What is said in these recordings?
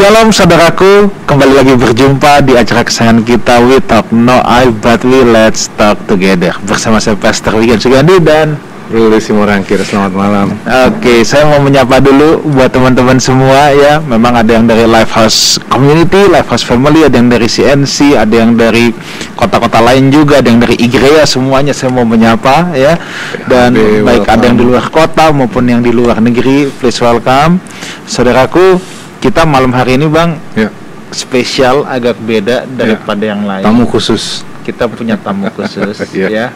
Shalom saudaraku, kembali lagi berjumpa di acara kesayangan kita We Talk No I But We Let's Talk Together. Bersama saya Pastor Wigan Sugandi dan Ruli Simorangkir, selamat malam. Oke, saya mau menyapa dulu buat teman-teman semua ya. Memang ada yang dari Lifehouse Community, Lifehouse Family, ada yang dari CNC, ada yang dari kota-kota lain juga, ada yang dari Igrea Semuanya saya mau menyapa ya. Dan baik ada yang di luar kota maupun yang di luar negeri, please welcome Saudaraku, kita malam hari ini Bang Ya, spesial agak beda daripada yang lain. tamu khusus Kita punya tamu khusus Iya. ya.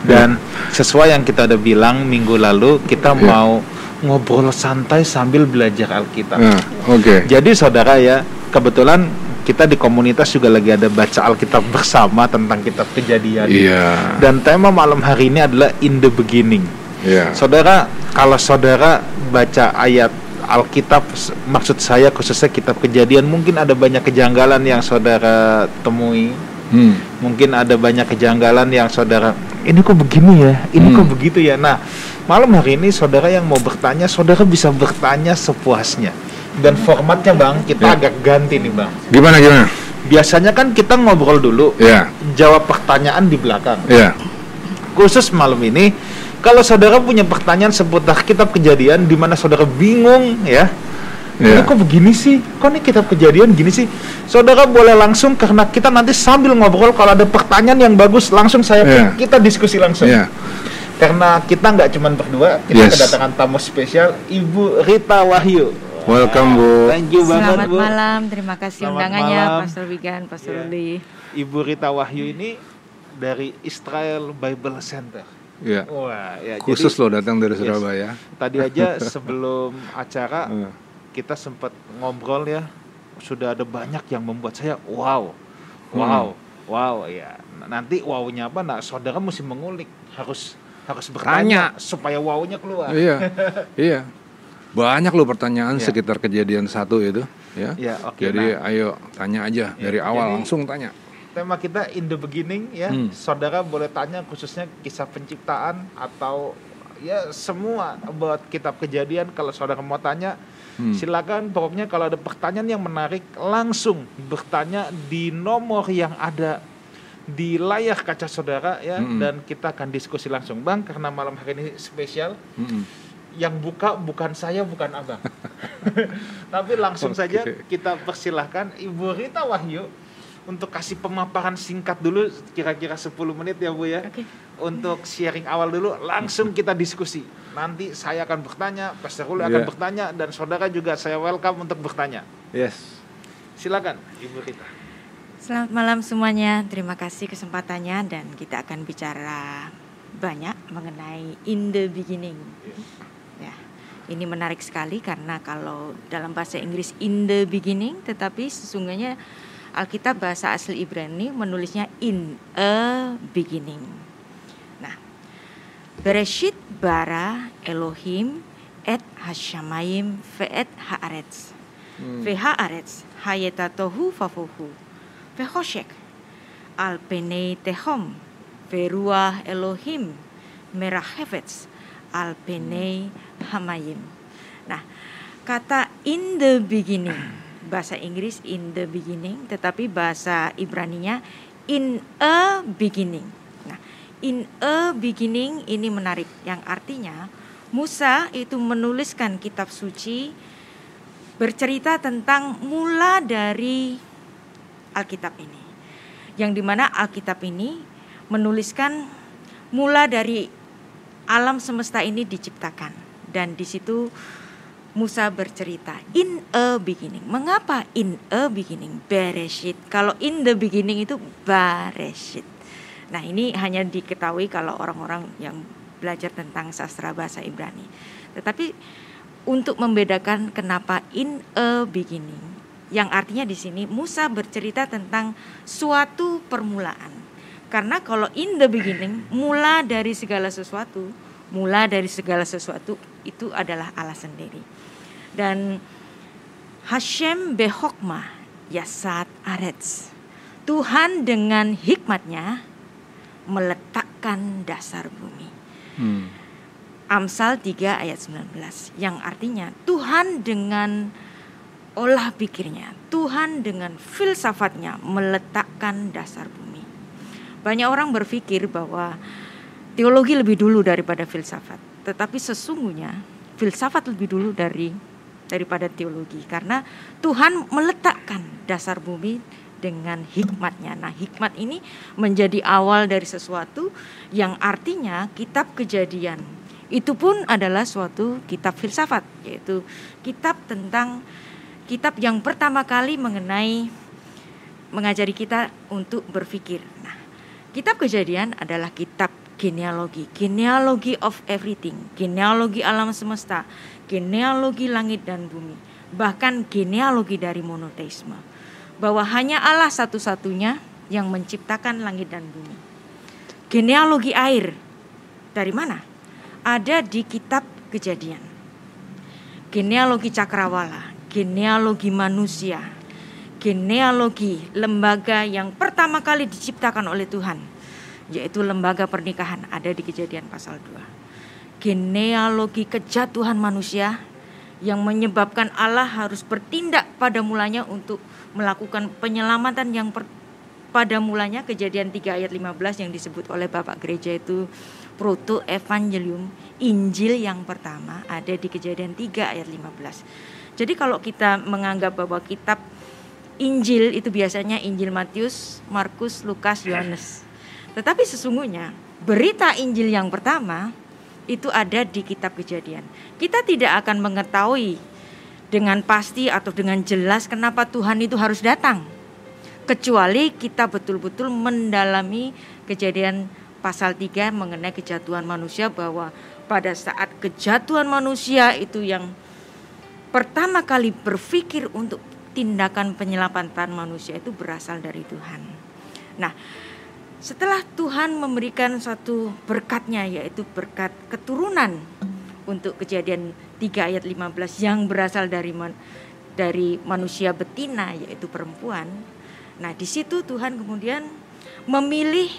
Dan sesuai yang kita udah bilang minggu lalu, kita Iya. mau ngobrol santai sambil belajar Alkitab. Nah, oke Jadi saudara ya, kebetulan kita di komunitas juga lagi ada baca Alkitab bersama tentang kitab Kejadian. Iya, Dan tema malam hari ini adalah in the beginning. iya Saudara, kalau saudara baca ayat Alkitab, maksud saya khususnya kitab kejadian, mungkin ada banyak kejanggalan yang saudara temui. hmm. Mungkin ada banyak kejanggalan yang saudara, ini kok begini ya, ini kok Hmm. begitu ya. Nah, malam hari ini saudara yang mau bertanya, saudara bisa bertanya sepuasnya. Dan formatnya bang, kita Ya. agak ganti nih bang. Gimana, gimana? Biasanya kan kita ngobrol dulu, Ya, jawab pertanyaan di belakang. ya, khusus malam ini kalau saudara punya pertanyaan seputar kitab kejadian di mana saudara bingung ya ya ini kok begini sih kok ini kitab kejadian gini sih saudara boleh langsung karena kita nanti sambil ngobrol kalau ada pertanyaan yang bagus langsung saya Iya. kita diskusi langsung ya karena kita nggak cuma berdua kita Yes. kedatangan tamu spesial Ibu Rita Wahyu Welcome, Bu. thank you banget Selamat Bu malam, terima kasih Selamat undangannya malam. Pastor Wigan, Pastor. Ruli. Ibu Rita Wahyu ini dari Israel Bible Center ya wah ya Khusus jadi- loh datang dari Yes. Surabaya Tadi aja sebelum acara kita sempat ngobrol ya, sudah ada banyak yang membuat saya wow, wow, wow ya. Nanti wownya apa? Nah, saudara mesti mengulik, harus harus bertanya supaya wownya keluar. Iya, iya Banyak loh pertanyaan Ya. sekitar kejadian satu itu ya Ya, oke. Jadi nah, ayo tanya aja Ya, dari awal jadi- langsung tanya tema kita in the beginning ya. Hmm. Saudara boleh tanya khususnya kisah penciptaan atau ya semua buat kitab kejadian kalau saudara mau tanya Hmm. Silakan pokoknya kalau ada pertanyaan yang menarik langsung bertanya di nomor yang ada di layar kaca saudara ya Mm-mm. dan kita akan diskusi langsung Bang karena malam hari ini spesial Mm-mm. yang buka bukan saya bukan Abang. Tapi langsung Oke. saja kita persilahkan Ibu Rita Wahyu untuk kasih pemaparan singkat dulu kira-kira 10 menit ya Bu ya Oke. untuk sharing awal dulu langsung kita diskusi. Nanti saya akan bertanya, Pastor Ruli akan Iya. bertanya dan saudara juga saya welcome untuk bertanya. Yes Silakan Ibu Rita. Selamat malam semuanya, terima kasih kesempatannya dan kita akan bicara banyak mengenai in the beginning. Ya, ini menarik sekali karena kalau dalam bahasa Inggris in the beginning, tetapi sesungguhnya Alkitab bahasa asli Ibrani menulisnya in a beginning. Nah, Bereshit bara Elohim et hashamayim ve'et haaretz. Hmm. Vehaaretz hayetatohu fafuhu. Vehoshek al penei tehom. Veruah Elohim merahefetz al penei hamayim. Nah, kata in the beginning bahasa Inggris in the beginning, tetapi bahasa Ibraninya in a beginning. Nah, in a beginning ini menarik, yang artinya Musa itu menuliskan kitab suci bercerita tentang mula dari Alkitab ini. Yang di mana Alkitab ini menuliskan mula dari alam semesta ini diciptakan. Dan di situ Musa bercerita in a beginning. Mengapa in a beginning? Bereshit. Kalau in the beginning itu Bereshit. Nah ini hanya diketahui kalau orang-orang yang belajar tentang sastra bahasa Ibrani. Tetapi untuk membedakan kenapa in a beginning, yang artinya di sini Musa bercerita tentang suatu permulaan. Karena kalau in the beginning, mula dari segala sesuatu, mula dari segala sesuatu itu adalah Allah sendiri. Dan Hashem behokmah yasat aretz. Tuhan dengan hikmatnya meletakkan dasar bumi. Hmm. Amsal 3 ayat 19 yang artinya Tuhan dengan olah pikirnya, Tuhan dengan filsafatnya meletakkan dasar bumi. Banyak orang berpikir bahwa teologi lebih dulu daripada filsafat, tetapi sesungguhnya filsafat lebih dulu dari daripada teologi karena Tuhan meletakkan dasar bumi dengan hikmatnya. Nah, hikmat ini menjadi awal dari sesuatu yang artinya kitab kejadian itu pun adalah suatu kitab filsafat yaitu kitab tentang kitab yang pertama kali mengenai mengajari kita untuk berpikir. Nah, kitab Kejadian adalah kitab genealogi, genealogi of everything, genealogi alam semesta, genealogi langit dan bumi, bahkan genealogi dari monoteisme. Bahwa hanya Allah satu-satunya yang menciptakan langit dan bumi. Genealogi air dari mana? ada di kitab kejadian. Genealogi cakrawala, genealogi manusia, genealogi lembaga yang pertama kali diciptakan oleh Tuhan, yaitu lembaga pernikahan ada di kejadian pasal 2. Genealogi kejatuhan manusia yang menyebabkan Allah harus bertindak pada mulanya untuk melakukan penyelamatan yang per, pada mulanya kejadian 3 ayat 15 yang disebut oleh Bapak Gereja itu proto evangelium Injil yang pertama ada di kejadian 3 ayat 15. Jadi kalau kita menganggap bahwa kitab Injil itu biasanya Injil Matius, Markus, Lukas, Yohanes. Tetapi sesungguhnya berita Injil yang pertama itu ada di kitab Kejadian. Kita tidak akan mengetahui dengan pasti atau dengan jelas kenapa Tuhan itu harus datang. Kecuali kita betul-betul mendalami kejadian pasal 3 mengenai kejatuhan manusia bahwa pada saat kejatuhan manusia itu yang pertama kali berpikir untuk tindakan penyelamatan manusia itu berasal dari Tuhan. Nah, setelah Tuhan memberikan satu berkatnya yaitu berkat keturunan untuk kejadian 3 ayat 15 yang berasal dari man, dari manusia betina yaitu perempuan. Nah, di situ Tuhan kemudian memilih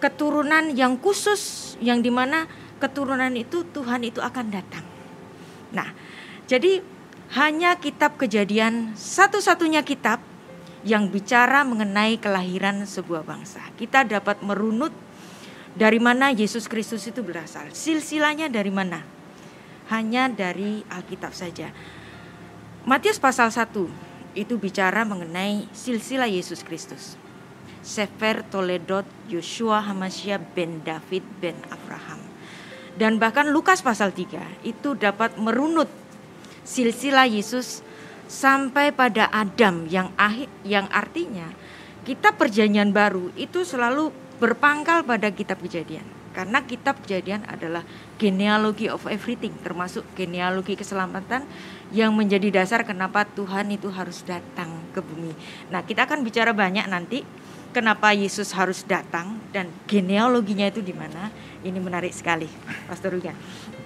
keturunan yang khusus yang di mana keturunan itu Tuhan itu akan datang. Nah, jadi hanya kitab kejadian satu-satunya kitab yang bicara mengenai kelahiran sebuah bangsa. Kita dapat merunut dari mana Yesus Kristus itu berasal. Silsilanya dari mana? Hanya dari Alkitab saja. Matius pasal 1 itu bicara mengenai silsilah Yesus Kristus. Sefer Toledot Yosua Hamasya ben David ben Abraham. Dan bahkan Lukas pasal 3 itu dapat merunut silsilah Yesus sampai pada Adam yang akhir yang artinya kitab perjanjian baru itu selalu berpangkal pada kitab kejadian karena kitab kejadian adalah genealogi of everything termasuk genealogi keselamatan yang menjadi dasar kenapa Tuhan itu harus datang ke bumi. Nah, kita akan bicara banyak nanti kenapa Yesus harus datang dan genealoginya itu di mana? Ini menarik sekali, Pastor Rugan.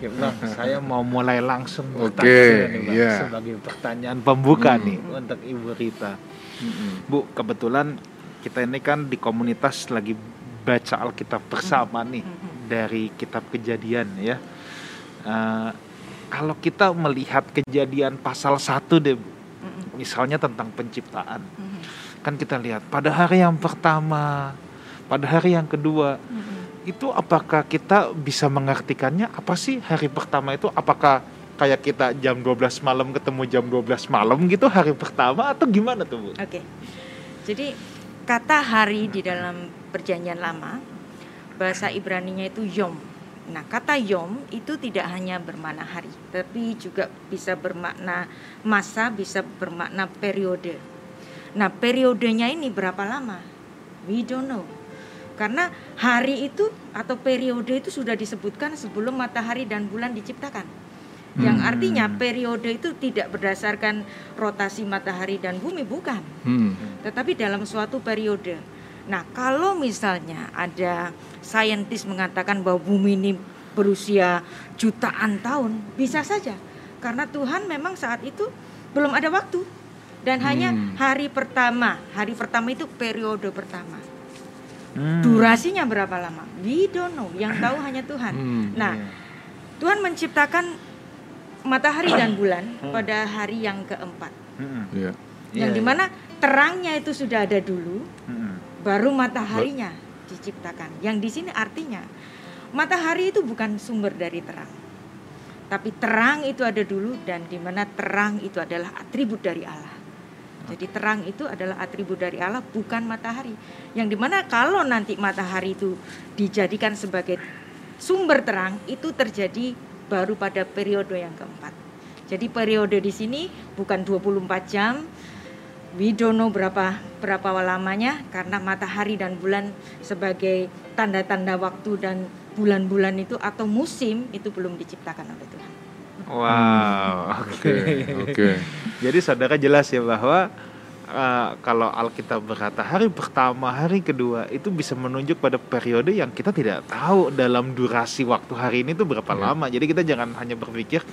Oke, nah, saya mau mulai langsung bertanya nih, Bang, iya. sebagai pertanyaan pembuka Hmm. nih untuk Ibu Rita. Bu, kebetulan kita ini kan di komunitas lagi baca Alkitab bersama nih dari kitab Kejadian ya. Eh, kalau kita melihat Kejadian pasal 1 deh, Bu. Misalnya tentang penciptaan. Kan kita lihat pada hari yang pertama, pada hari yang kedua, itu apakah kita bisa mengartikannya apa sih hari pertama itu apakah kayak kita jam 12 malam ketemu jam 12 malam gitu hari pertama atau gimana tuh Bu? Oke. Jadi kata hari di dalam perjanjian lama bahasa Ibraninya itu yom. Nah, kata yom itu tidak hanya bermakna hari, tapi juga bisa bermakna masa, bisa bermakna periode. Nah, periodenya ini berapa lama? We don't know. Karena hari itu atau periode itu sudah disebutkan sebelum matahari dan bulan diciptakan. Yang Hmm. artinya periode itu tidak berdasarkan rotasi matahari dan bumi bukan, Hmm. tetapi dalam suatu periode. Nah, kalau misalnya ada saintis mengatakan bahwa bumi ini berusia jutaan tahun, bisa saja. Karena Tuhan memang saat itu belum ada waktu dan hanya Hmm. hari pertama. Hari pertama itu periode pertama. Hmm. Durasinya berapa lama? We don't know. Yang tahu hanya Tuhan. Hmm. Nah, Iya. Tuhan menciptakan matahari dan bulan pada hari yang keempat. Mm-mm. Iya. Yang Iya, di mana terangnya itu sudah ada dulu, Mm-mm. baru mataharinya diciptakan. Yang di sini artinya matahari itu bukan sumber dari terang. Tapi terang itu ada dulu dan di mana terang itu adalah atribut dari Allah. Jadi terang itu adalah atribut dari Allah bukan matahari. Yang di mana kalau nanti matahari itu dijadikan sebagai sumber terang itu terjadi baru pada periode yang keempat. Jadi periode di sini bukan 24 jam, We don't know berapa berapa lamanya karena matahari dan bulan sebagai tanda-tanda waktu dan bulan-bulan itu atau musim itu belum diciptakan oleh Tuhan. Wow, oke. Oke. Oke. Jadi saudara jelas ya bahwa uh, kalau Alkitab berkata hari pertama, hari kedua itu bisa menunjuk pada periode yang kita tidak tahu dalam durasi waktu hari ini tuh berapa Ya. lama. Jadi kita jangan hanya berpikir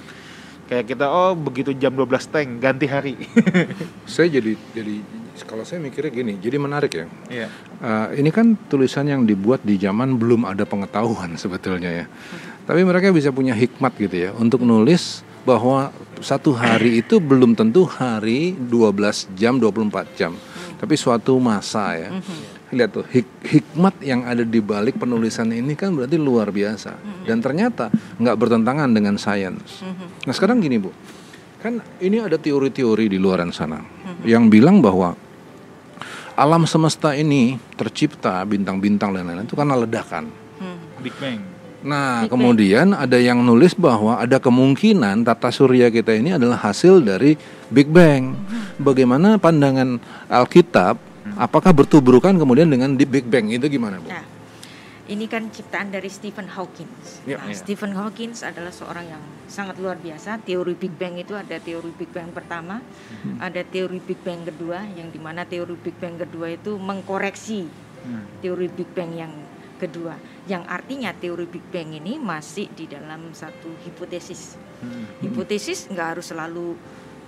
kayak kita oh begitu jam 12 teng ganti hari. Saya jadi jadi kalau saya mikirnya gini, jadi menarik ya. Iya. Eh, ini kan tulisan yang dibuat di zaman belum ada pengetahuan sebetulnya ya. Tapi mereka bisa punya hikmat gitu ya untuk nulis bahwa satu hari itu belum tentu hari 12 jam 24 jam. Tapi suatu masa ya. Lihat tuh hik- hikmat yang ada di balik penulisan ini kan berarti luar biasa dan ternyata nggak bertentangan dengan sains. Nah sekarang gini bu, kan ini ada teori-teori di luaran sana yang bilang bahwa alam semesta ini tercipta bintang-bintang dan lain-lain itu karena ledakan. Big Bang. Nah, Big Bang. kemudian ada yang nulis bahwa ada kemungkinan tata surya kita ini adalah hasil dari Big Bang. Bagaimana pandangan Alkitab? Apakah bertubrukan kemudian dengan di Big Bang itu gimana, Bu? Nah, ini kan ciptaan dari Stephen Hawking. Ya, Nah, ya. Stephen Hawking adalah seorang yang sangat luar biasa. Teori Big Bang itu ada teori Big Bang pertama, ada teori Big Bang kedua, yang di mana teori Big Bang kedua itu mengkoreksi Hmm. teori Big Bang yang kedua. Yang artinya teori Big Bang ini masih di dalam satu hipotesis. Hmm. Hipotesis nggak harus selalu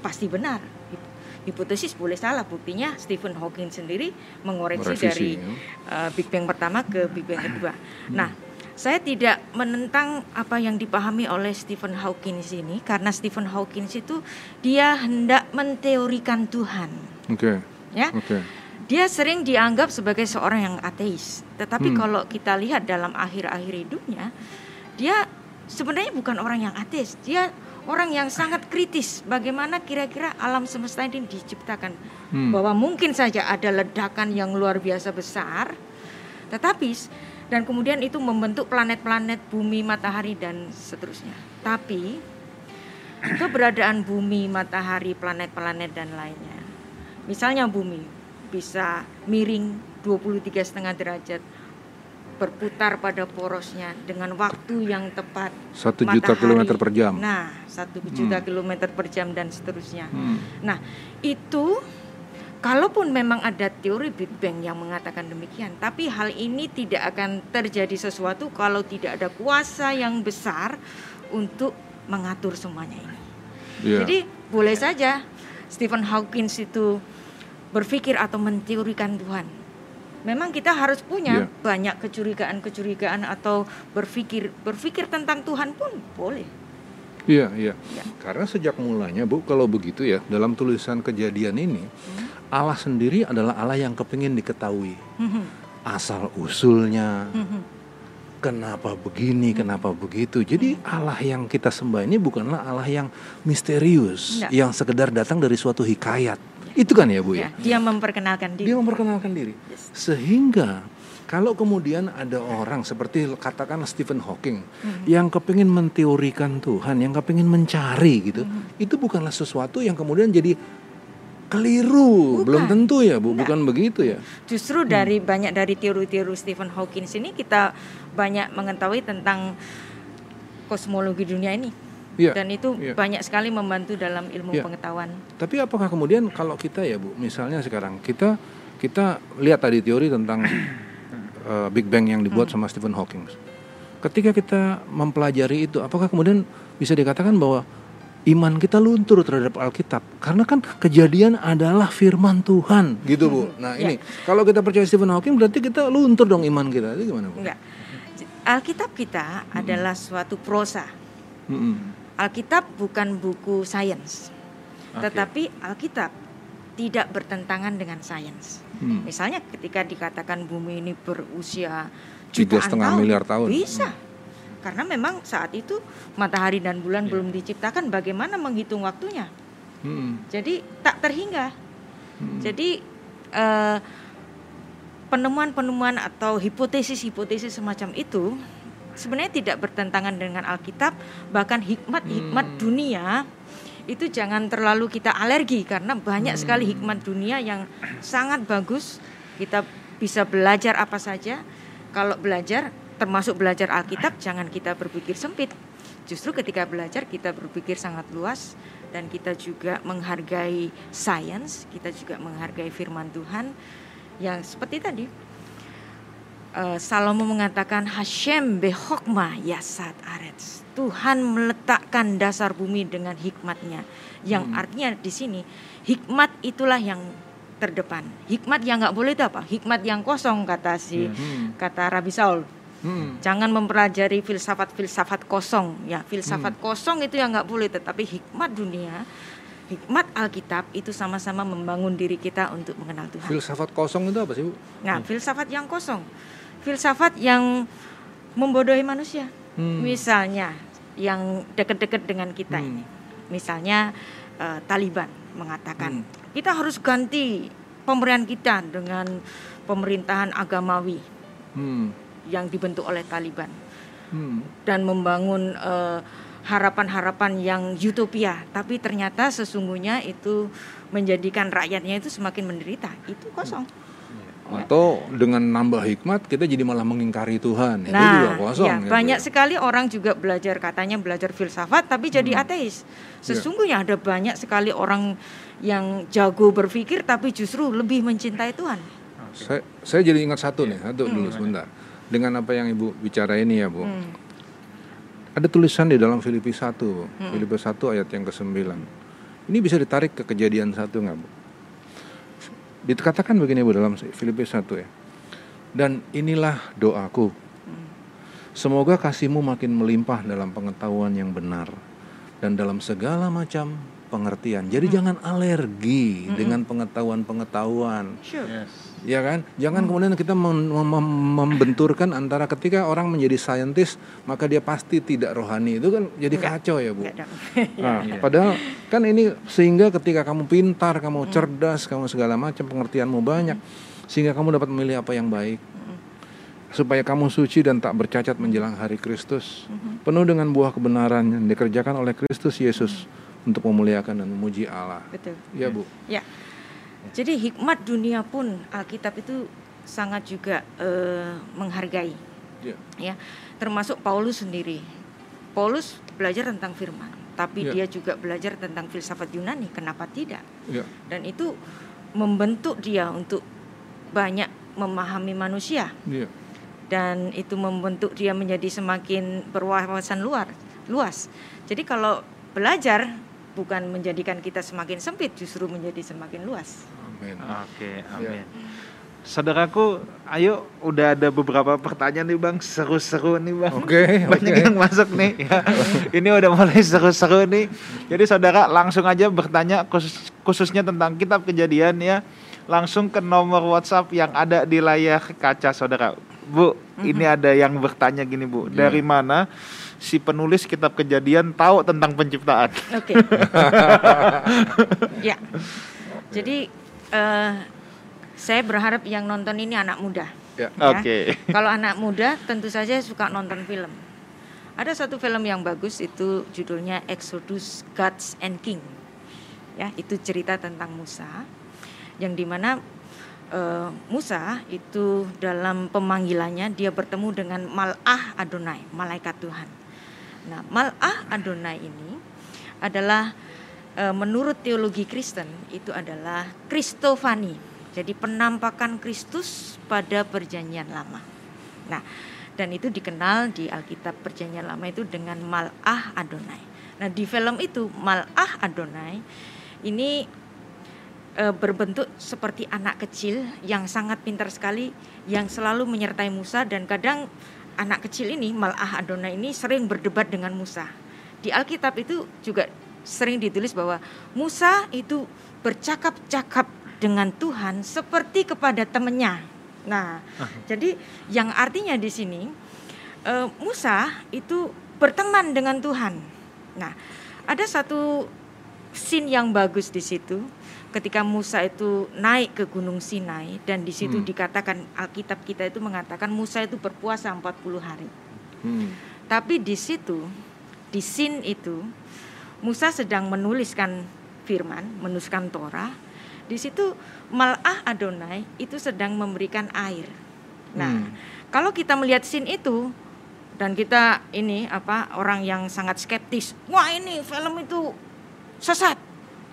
pasti benar. Hip- Hipotesis boleh salah. Buktinya Stephen Hawking sendiri mengoreksi Merevisi, dari ya. uh, Big Bang pertama ke Big Bang kedua. Nah, saya tidak menentang apa yang dipahami oleh Stephen Hawking di sini karena Stephen Hawking itu dia hendak menteorikan Tuhan, Oke. ya. Oke. Dia sering dianggap sebagai seorang yang ateis. Tetapi Hmm. kalau kita lihat dalam akhir-akhir hidupnya, dia sebenarnya bukan orang yang ateis. Dia orang yang sangat kritis bagaimana kira-kira alam semesta ini diciptakan. Hmm. Bahwa mungkin saja ada ledakan yang luar biasa besar, tetapi dan kemudian itu membentuk planet-planet bumi, matahari dan seterusnya. Tapi keberadaan bumi, matahari, planet-planet dan lainnya. Misalnya bumi bisa miring 23,5 derajat berputar pada porosnya dengan waktu yang tepat. Satu juta kilometer per jam. Nah, satu juta Hmm. kilometer per jam dan seterusnya. Hmm. Nah, itu kalaupun memang ada teori Big Bang yang mengatakan demikian, tapi hal ini tidak akan terjadi sesuatu kalau tidak ada kuasa yang besar untuk mengatur semuanya ini. Iya. Jadi boleh saja Stephen Hawking itu berpikir atau menteorikan Tuhan. Memang kita harus punya Iya. banyak kecurigaan-kecurigaan atau berpikir berpikir tentang Tuhan pun boleh. Iya, iya. Ya. Karena sejak mulanya, Bu, kalau begitu ya, dalam tulisan kejadian ini, Allah sendiri adalah Allah yang kepingin diketahui. Asal usulnya, kenapa begini, kenapa begitu. Jadi Allah yang kita sembah ini bukanlah Allah yang misterius, Enggak. yang sekedar datang dari suatu hikayat. Itu kan ya, Bu ya? Ya, dia memperkenalkan Dia diri. memperkenalkan diri. Yes. Sehingga kalau kemudian ada orang seperti katakanlah Stephen Hawking Hmm. yang kepingin menteorikan Tuhan, yang kepingin mencari gitu, Hmm. itu bukanlah sesuatu yang kemudian jadi keliru. Bukan. Belum tentu ya, Bu. Enggak. Bukan begitu ya. Justru dari banyak dari teori-teori Stephen Hawking ini kita banyak mengetahui tentang kosmologi dunia ini. Iya. Dan itu iya. banyak sekali membantu dalam ilmu Iya. pengetahuan. Tapi apakah kemudian kalau kita ya, Bu, misalnya sekarang kita kita lihat tadi teori tentang eh, Big Bang yang dibuat sama Stephen Hawking. Ketika kita mempelajari itu, apakah kemudian bisa dikatakan bahwa iman kita luntur terhadap Alkitab? Karena kan kejadian adalah firman Tuhan, gitu Bu. Nah Ya. ini kalau kita percaya Stephen Hawking berarti kita luntur dong iman kita. Itu gimana Bu? Enggak. Alkitab kita adalah suatu prosa. Mm-mm. Alkitab bukan buku sains, Oke. tetapi Alkitab tidak bertentangan dengan sains. Hmm. Misalnya ketika dikatakan bumi ini berusia jutaan setengah tahun, miliar tahun. Bisa. Karena memang saat itu matahari dan bulan belum diciptakan bagaimana menghitung waktunya. Hmm. Jadi tak terhingga. Hmm. Jadi eh, penemuan-penemuan atau hipotesis-hipotesis semacam itu sebenarnya tidak bertentangan dengan Alkitab, bahkan hikmat-hikmat Hmm. dunia itu jangan terlalu kita alergi karena banyak sekali hikmat dunia yang sangat bagus. Kita bisa belajar apa saja. Kalau belajar termasuk belajar Alkitab jangan kita berpikir sempit. Justru ketika belajar kita berpikir sangat luas dan kita juga menghargai sains, kita juga menghargai firman Tuhan yang seperti tadi eh, Salomo mengatakan Hashem behokma yasat arets. Tuhan meletakkan dasar bumi dengan hikmatnya. Yang artinya di sini hikmat itulah yang terdepan. Hikmat yang nggak boleh itu apa? Hikmat yang kosong kata si Hmm. kata Rabi Saul. Hmm. Jangan mempelajari filsafat-filsafat kosong. Ya, filsafat kosong itu yang nggak boleh. Tetapi hikmat dunia, hikmat Alkitab itu sama-sama membangun diri kita untuk mengenal Tuhan. Filsafat kosong itu apa sih, Bu? Nah, filsafat yang kosong, filsafat yang membodohi manusia. Hmm. Misalnya yang dekat-dekat dengan kita Hmm. ini. Misalnya eh, Taliban mengatakan Hmm. kita harus ganti pemerintahan kita dengan pemerintahan agamawi Hmm. yang dibentuk oleh Taliban Hmm. dan membangun eh, harapan-harapan yang utopia, tapi ternyata sesungguhnya itu menjadikan rakyatnya itu semakin menderita. Itu kosong. Atau dengan nambah hikmat kita jadi malah mengingkari Tuhan. itu juga Nah, kosong. ya, gitu banyak ya. sekali orang juga belajar katanya belajar filsafat tapi jadi Hmm. ateis. Iya. Sesungguhnya ada banyak sekali orang yang jago berpikir tapi justru lebih mencintai Tuhan. Saya, saya jadi ingat satu nih, satu dulu sebentar. Dengan apa yang Ibu bicara ini ya, Bu. Hmm. Ada tulisan di dalam Filipi 1, Bu. Hmm. Filipi 1 ayat yang ke-9. Ini bisa ditarik ke kejadian satu nggak, Bu? Dikatakan begini, Bu, dalam Filipi 1 ya. Dan inilah doaku. Semoga kasihmu makin melimpah dalam pengetahuan yang benar dan dalam segala macam pengertian. Jadi jangan alergi dengan pengetahuan-pengetahuan. Sure. Ya kan? Jangan kemudian kita mem- mem- membenturkan antara ketika orang menjadi saintis maka dia pasti tidak rohani. Itu kan jadi Enggak. kacau ya, Bu. Nggak ada. Nah, padahal kan ini sehingga ketika kamu pintar, kamu cerdas, kamu segala macam pengertianmu banyak sehingga kamu dapat memilih apa yang baik. Supaya kamu suci dan tak bercacat menjelang hari Kristus. Penuh dengan buah kebenaran yang dikerjakan oleh Kristus Yesus untuk memuliakan dan memuji Allah. Betul. Ya, Bu. Ya. Jadi hikmat dunia pun Alkitab itu sangat juga eh, menghargai. Ya. ya termasuk Paulus sendiri Paulus belajar tentang firman tapi Ya. dia juga belajar tentang filsafat Yunani kenapa tidak Ya. dan itu membentuk dia untuk banyak memahami manusia Ya. dan itu membentuk dia menjadi semakin berwawasan luar luas jadi kalau belajar bukan menjadikan kita semakin sempit justru menjadi semakin luas Amin. Oke, amin. Saudaraku, ayo udah ada beberapa pertanyaan nih Bang, seru-seru nih Bang. Oke, Banyak oke. yang masuk nih. ya. Ini udah mulai seru-seru nih. Jadi saudara langsung aja bertanya khusus- khususnya tentang kitab kejadian ya. Langsung ke nomor WhatsApp yang ada di layar kaca saudara. Bu, ini ada yang bertanya gini Bu, dari mana si penulis kitab kejadian tahu tentang penciptaan? Oke. ya. Jadi eh, saya berharap yang nonton ini anak muda. Ya. Oke. Kalau anak muda tentu saja suka nonton film. Ada satu film yang bagus itu judulnya Exodus Gods and King. Ya, itu cerita tentang Musa yang di mana eh, Musa itu dalam pemanggilannya dia bertemu dengan Mal'ah Adonai, malaikat Tuhan. Nah, Mal'ah Adonai ini adalah menurut teologi Kristen itu adalah Kristofani. Jadi penampakan Kristus pada perjanjian lama. Nah, dan itu dikenal di Alkitab perjanjian lama itu dengan Mal'ah Adonai. Nah, di film itu Mal'ah Adonai ini e, berbentuk seperti anak kecil yang sangat pintar sekali yang selalu menyertai Musa dan kadang anak kecil ini Mal'ah Adonai ini sering berdebat dengan Musa. di Alkitab itu juga sering ditulis bahwa Musa itu bercakap-cakap dengan Tuhan seperti kepada temannya. Nah, jadi yang artinya di sini uh, Musa itu berteman dengan Tuhan. Nah, ada satu scene yang bagus di situ ketika Musa itu naik ke Gunung Sinai dan di situ hmm. dikatakan Alkitab kita itu mengatakan Musa itu berpuasa 40 hari. Hmm. Tapi di situ di scene itu Musa sedang menuliskan firman, menuliskan Torah. Di situ Malah Adonai itu sedang memberikan air. Nah, hmm. kalau kita melihat scene itu dan kita ini apa orang yang sangat skeptis, wah ini film itu sesat.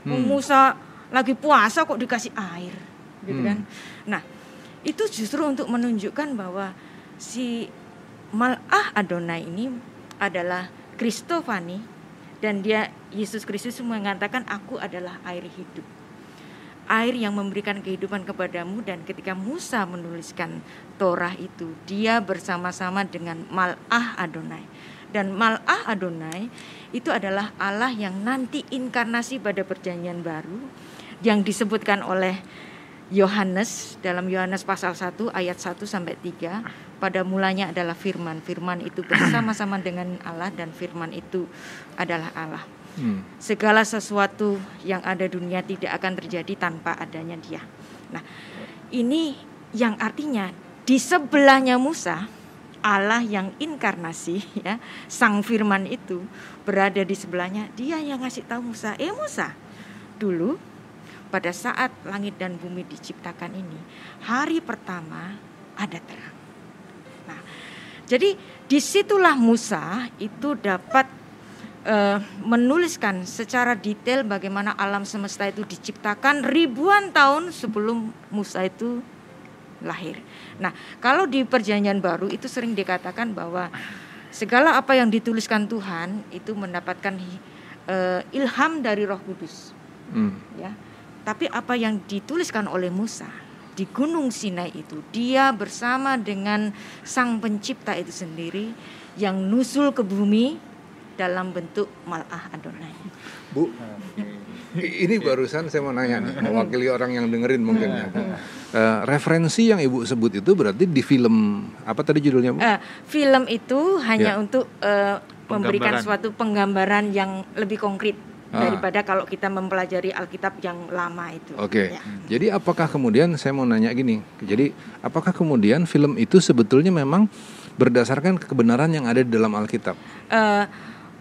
Hmm. Musa lagi puasa kok dikasih air gitu hmm. kan nah itu justru untuk menunjukkan bahwa si Malah Adonai ini adalah Kristofani dan dia Yesus Kristus mengatakan aku adalah air hidup. Air yang memberikan kehidupan kepadamu dan ketika Musa menuliskan Torah itu dia bersama-sama dengan Malah Adonai. Dan Malah Adonai itu adalah Allah yang nanti inkarnasi pada perjanjian baru yang disebutkan oleh Yohanes dalam Yohanes pasal 1 ayat 1 sampai 3 pada mulanya adalah firman firman itu bersama-sama dengan Allah dan firman itu adalah Allah hmm. segala sesuatu yang ada dunia tidak akan terjadi tanpa adanya dia nah ini yang artinya di sebelahnya Musa Allah yang inkarnasi ya sang firman itu berada di sebelahnya dia yang ngasih tahu Musa eh Musa dulu pada saat langit dan bumi diciptakan ini, hari pertama ada terang. Jadi di situlah Musa itu dapat uh, menuliskan secara detail bagaimana alam semesta itu diciptakan ribuan tahun sebelum Musa itu lahir. Nah, kalau di Perjanjian Baru itu sering dikatakan bahwa segala apa yang dituliskan Tuhan itu mendapatkan uh, ilham dari Roh Kudus. Hmm. Ya tapi apa yang dituliskan oleh Musa di Gunung Sinai itu, dia bersama dengan Sang Pencipta itu sendiri yang nusul ke bumi dalam bentuk malah Adonai. Bu, ini barusan saya mau nanya nih, mewakili orang yang dengerin mungkin ya. Uh, referensi yang ibu sebut itu berarti di film apa tadi judulnya bu? Uh, film itu hanya ya. untuk uh, memberikan suatu penggambaran yang lebih konkret. Daripada kalau kita mempelajari Alkitab yang lama itu. Oke. Okay. Ya. Jadi apakah kemudian saya mau nanya gini, jadi apakah kemudian film itu sebetulnya memang berdasarkan kebenaran yang ada di dalam Alkitab? Uh,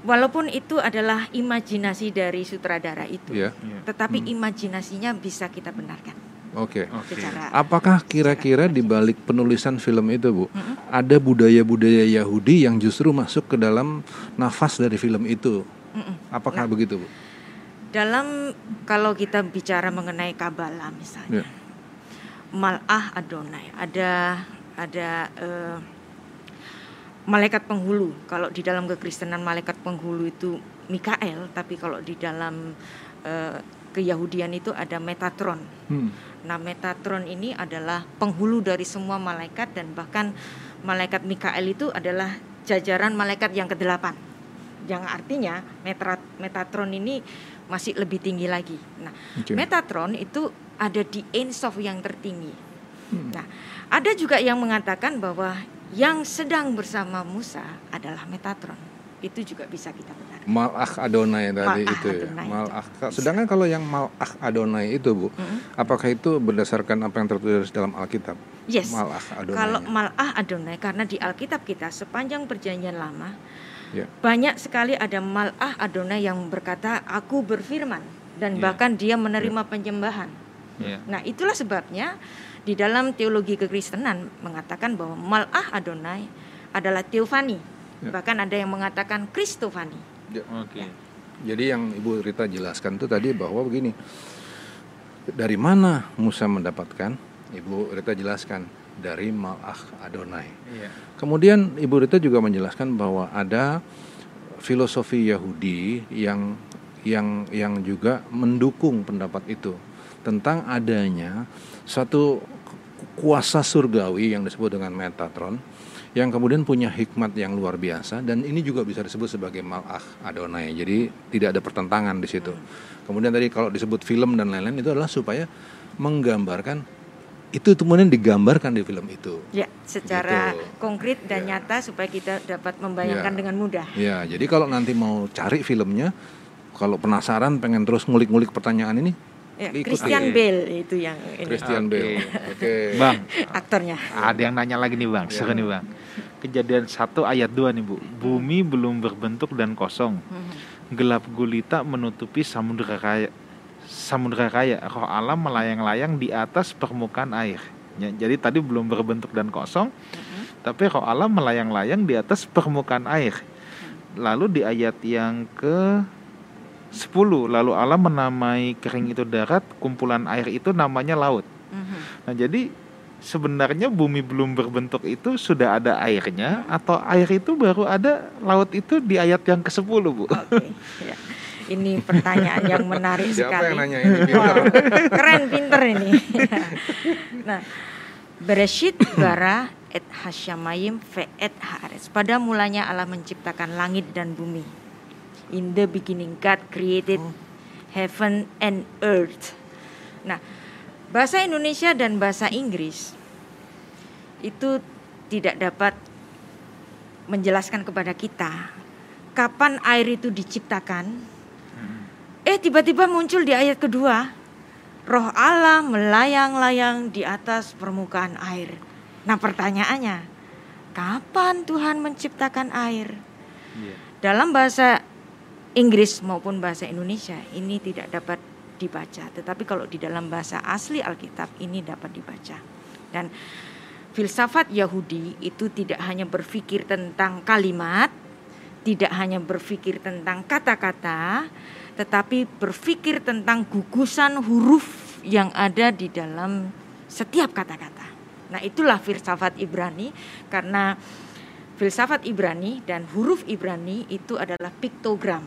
walaupun itu adalah imajinasi dari sutradara itu, yeah. tetapi hmm. imajinasinya bisa kita benarkan. Oke. Okay. Okay. Apakah kira-kira di balik penulisan film itu, Bu, -hmm. ada budaya-budaya Yahudi yang justru masuk ke dalam nafas dari film itu? Mm-mm. Apakah nah, begitu, Bu? Dalam kalau kita bicara mengenai Kabbalah misalnya, yeah. Malah Adonai, ada ada uh, malaikat penghulu. Kalau di dalam kekristenan malaikat penghulu itu Mikael, tapi kalau di dalam uh, keyahudian itu ada Metatron. Hmm. Nah, Metatron ini adalah penghulu dari semua malaikat dan bahkan malaikat Mikael itu adalah jajaran malaikat yang kedelapan yang artinya metrat, Metatron ini masih lebih tinggi lagi. Nah, okay. Metatron itu ada di Ensof yang tertinggi. Hmm. Nah, ada juga yang mengatakan bahwa yang sedang bersama Musa adalah Metatron. Itu juga bisa kita benar. Malach Adonai tadi Mal itu ya. Malach. Sedangkan kalau yang Malach Adonai itu Bu, hmm. apakah itu berdasarkan apa yang tertulis dalam Alkitab? Yes. Malach Adonai. Kalau Malach Adonai karena di Alkitab kita sepanjang perjanjian lama Yeah. Banyak sekali ada malah Adonai yang berkata, aku berfirman dan yeah. bahkan dia menerima yeah. penyembahan. Yeah. Nah itulah sebabnya di dalam teologi kekristenan mengatakan bahwa malah Adonai adalah teofani. Yeah. Bahkan ada yang mengatakan Kristofani. Yeah. Okay. Ya. Jadi yang Ibu Rita jelaskan itu tadi bahwa begini, dari mana Musa mendapatkan? Ibu Rita jelaskan dari Malach Adonai. Iya. Kemudian Ibu Rita juga menjelaskan bahwa ada filosofi Yahudi yang yang yang juga mendukung pendapat itu tentang adanya satu kuasa surgawi yang disebut dengan Metatron yang kemudian punya hikmat yang luar biasa dan ini juga bisa disebut sebagai malach Adonai. Jadi tidak ada pertentangan di situ. Kemudian tadi kalau disebut film dan lain-lain itu adalah supaya menggambarkan itu kemudian digambarkan di film itu. Ya, secara Gitu. konkret dan Ya. nyata supaya kita dapat membayangkan Ya. dengan mudah. Ya, jadi kalau nanti mau cari filmnya, kalau penasaran pengen terus ngulik-ngulik pertanyaan ini, Ya, ikuti. Christian Bale itu yang ini Christian Oke. Bale. Oke. Bang, aktornya. ada yang nanya lagi nih bang, seru nih bang. Kejadian 1 ayat 2 nih bu, bumi belum berbentuk dan kosong, Mhm. gelap gulita menutupi samudera raya, samudera raya, roh Allah melayang-layang di atas permukaan air. Ya, jadi tadi belum berbentuk dan kosong, Mhm. tapi roh Allah melayang-layang di atas permukaan air. Lalu di ayat yang ke 10, lalu Allah menamai kering itu darat, kumpulan air itu namanya laut. Mhm. Nah, jadi sebenarnya bumi belum berbentuk itu sudah ada airnya atau air itu baru ada laut itu di ayat yang ke-10, Bu. Oke, ya. Ini pertanyaan yang menarik Siapa sekali. yang nanya ini? Keren pinter ini. nah, Bereshit bara et hasyamayim ve et haaretz. Pada mulanya Allah menciptakan langit dan bumi. In the beginning God created heaven and earth. Nah, bahasa Indonesia dan bahasa Inggris itu tidak dapat menjelaskan kepada kita kapan air itu diciptakan. Eh tiba-tiba muncul di ayat kedua, roh Allah melayang-layang di atas permukaan air. Nah pertanyaannya, kapan Tuhan menciptakan air? Iya. Dalam bahasa Inggris maupun bahasa Indonesia ini tidak dapat dibaca, tetapi kalau di dalam bahasa asli Alkitab ini dapat dibaca. Dan filsafat Yahudi itu tidak hanya berpikir tentang kalimat, tidak hanya berpikir tentang kata-kata, tetapi berpikir tentang gugusan huruf yang ada di dalam setiap kata-kata. Nah, itulah filsafat Ibrani karena filsafat Ibrani dan huruf Ibrani itu adalah piktogram.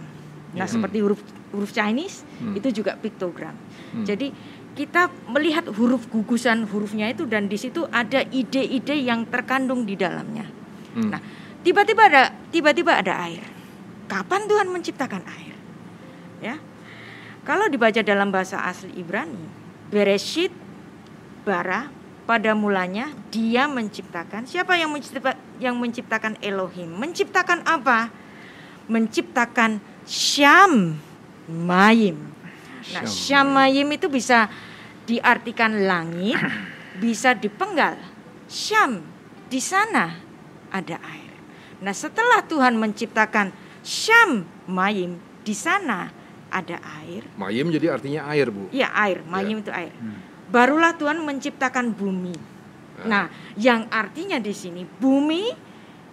Nah, Ya. seperti huruf huruf Chinese Hmm. itu juga piktogram. Hmm. Jadi kita melihat huruf gugusan hurufnya itu dan di situ ada ide-ide yang terkandung di dalamnya. Hmm. Nah, tiba-tiba ada tiba-tiba ada air. Kapan Tuhan menciptakan air? Ya. Kalau dibaca dalam bahasa asli Ibrani, Bereshit bara pada mulanya dia menciptakan. Siapa yang mencipta, yang menciptakan Elohim? Menciptakan apa? Menciptakan Syam Mayim. Nah, Syam Syamayim itu bisa diartikan langit, bisa dipenggal. Syam, di sana ada air. Nah, setelah Tuhan menciptakan Syam Mayim, di sana ada air. Mayim jadi artinya air, Bu. Ya, air. Mayim itu air. Hmm. Barulah Tuhan menciptakan bumi. Nah, yang artinya di sini bumi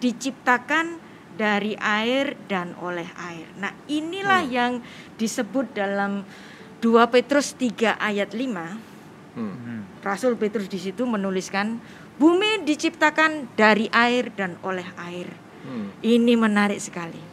diciptakan dari air dan oleh air. Nah, inilah Hmm. yang disebut dalam 2 Petrus 3 ayat 5. Hmm. Hmm. Rasul Petrus di situ menuliskan bumi diciptakan dari air dan oleh air. Hmm. Ini menarik sekali.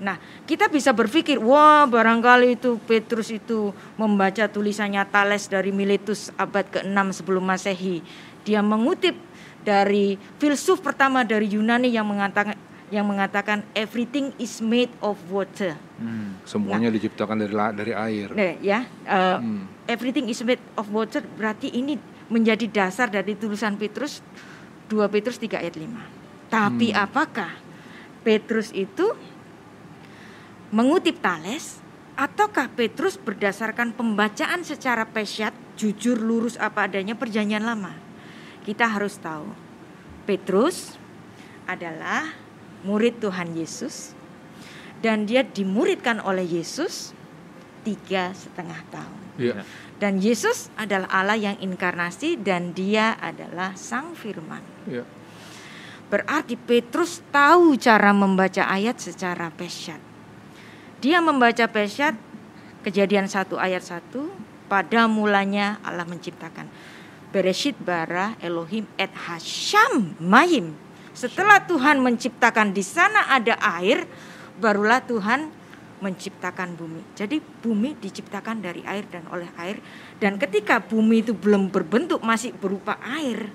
Nah, kita bisa berpikir, wah barangkali itu Petrus itu membaca tulisannya Thales dari Miletus abad ke-6 sebelum Masehi. Dia mengutip dari filsuf pertama dari Yunani yang mengatakan yang mengatakan everything is made of water. Hmm. Semuanya diciptakan dari dari air. Nah, ya, eh, Hmm. everything is made of water berarti ini menjadi dasar dari tulisan Petrus 2 Petrus 3 ayat 5. Tapi Hmm. apakah Petrus itu mengutip Thales ataukah Petrus berdasarkan pembacaan secara pesyat jujur lurus apa adanya perjanjian lama? Kita harus tahu Petrus adalah murid Tuhan Yesus dan dia dimuridkan oleh Yesus tiga setengah tahun. Iya. Dan Yesus adalah Allah yang inkarnasi dan dia adalah Sang Firman. Iya. Berarti Petrus tahu cara membaca ayat secara pesyat. Dia membaca pesyat kejadian 1 ayat 1 pada mulanya Allah menciptakan. Bereshit bara Elohim et Hasham Mayim. Setelah Tuhan menciptakan di sana ada air, barulah Tuhan menciptakan bumi. Jadi bumi diciptakan dari air dan oleh air. Dan ketika bumi itu belum berbentuk masih berupa air,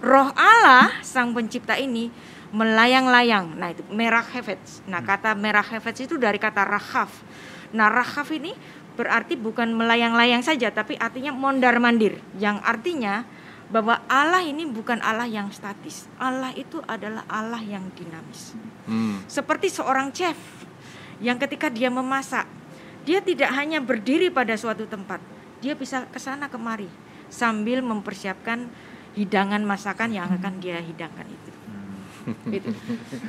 roh Allah sang pencipta ini melayang-layang. Nah, itu merah hefets. Nah, kata merah hefets itu dari kata rahaf. Nah, rahaf ini berarti bukan melayang-layang saja tapi artinya mondar-mandir yang artinya bahwa Allah ini bukan Allah yang statis. Allah itu adalah Allah yang dinamis. Hmm. Seperti seorang chef yang ketika dia memasak, dia tidak hanya berdiri pada suatu tempat, dia bisa ke sana kemari sambil mempersiapkan hidangan masakan yang akan dia hidangkan itu. Gitu.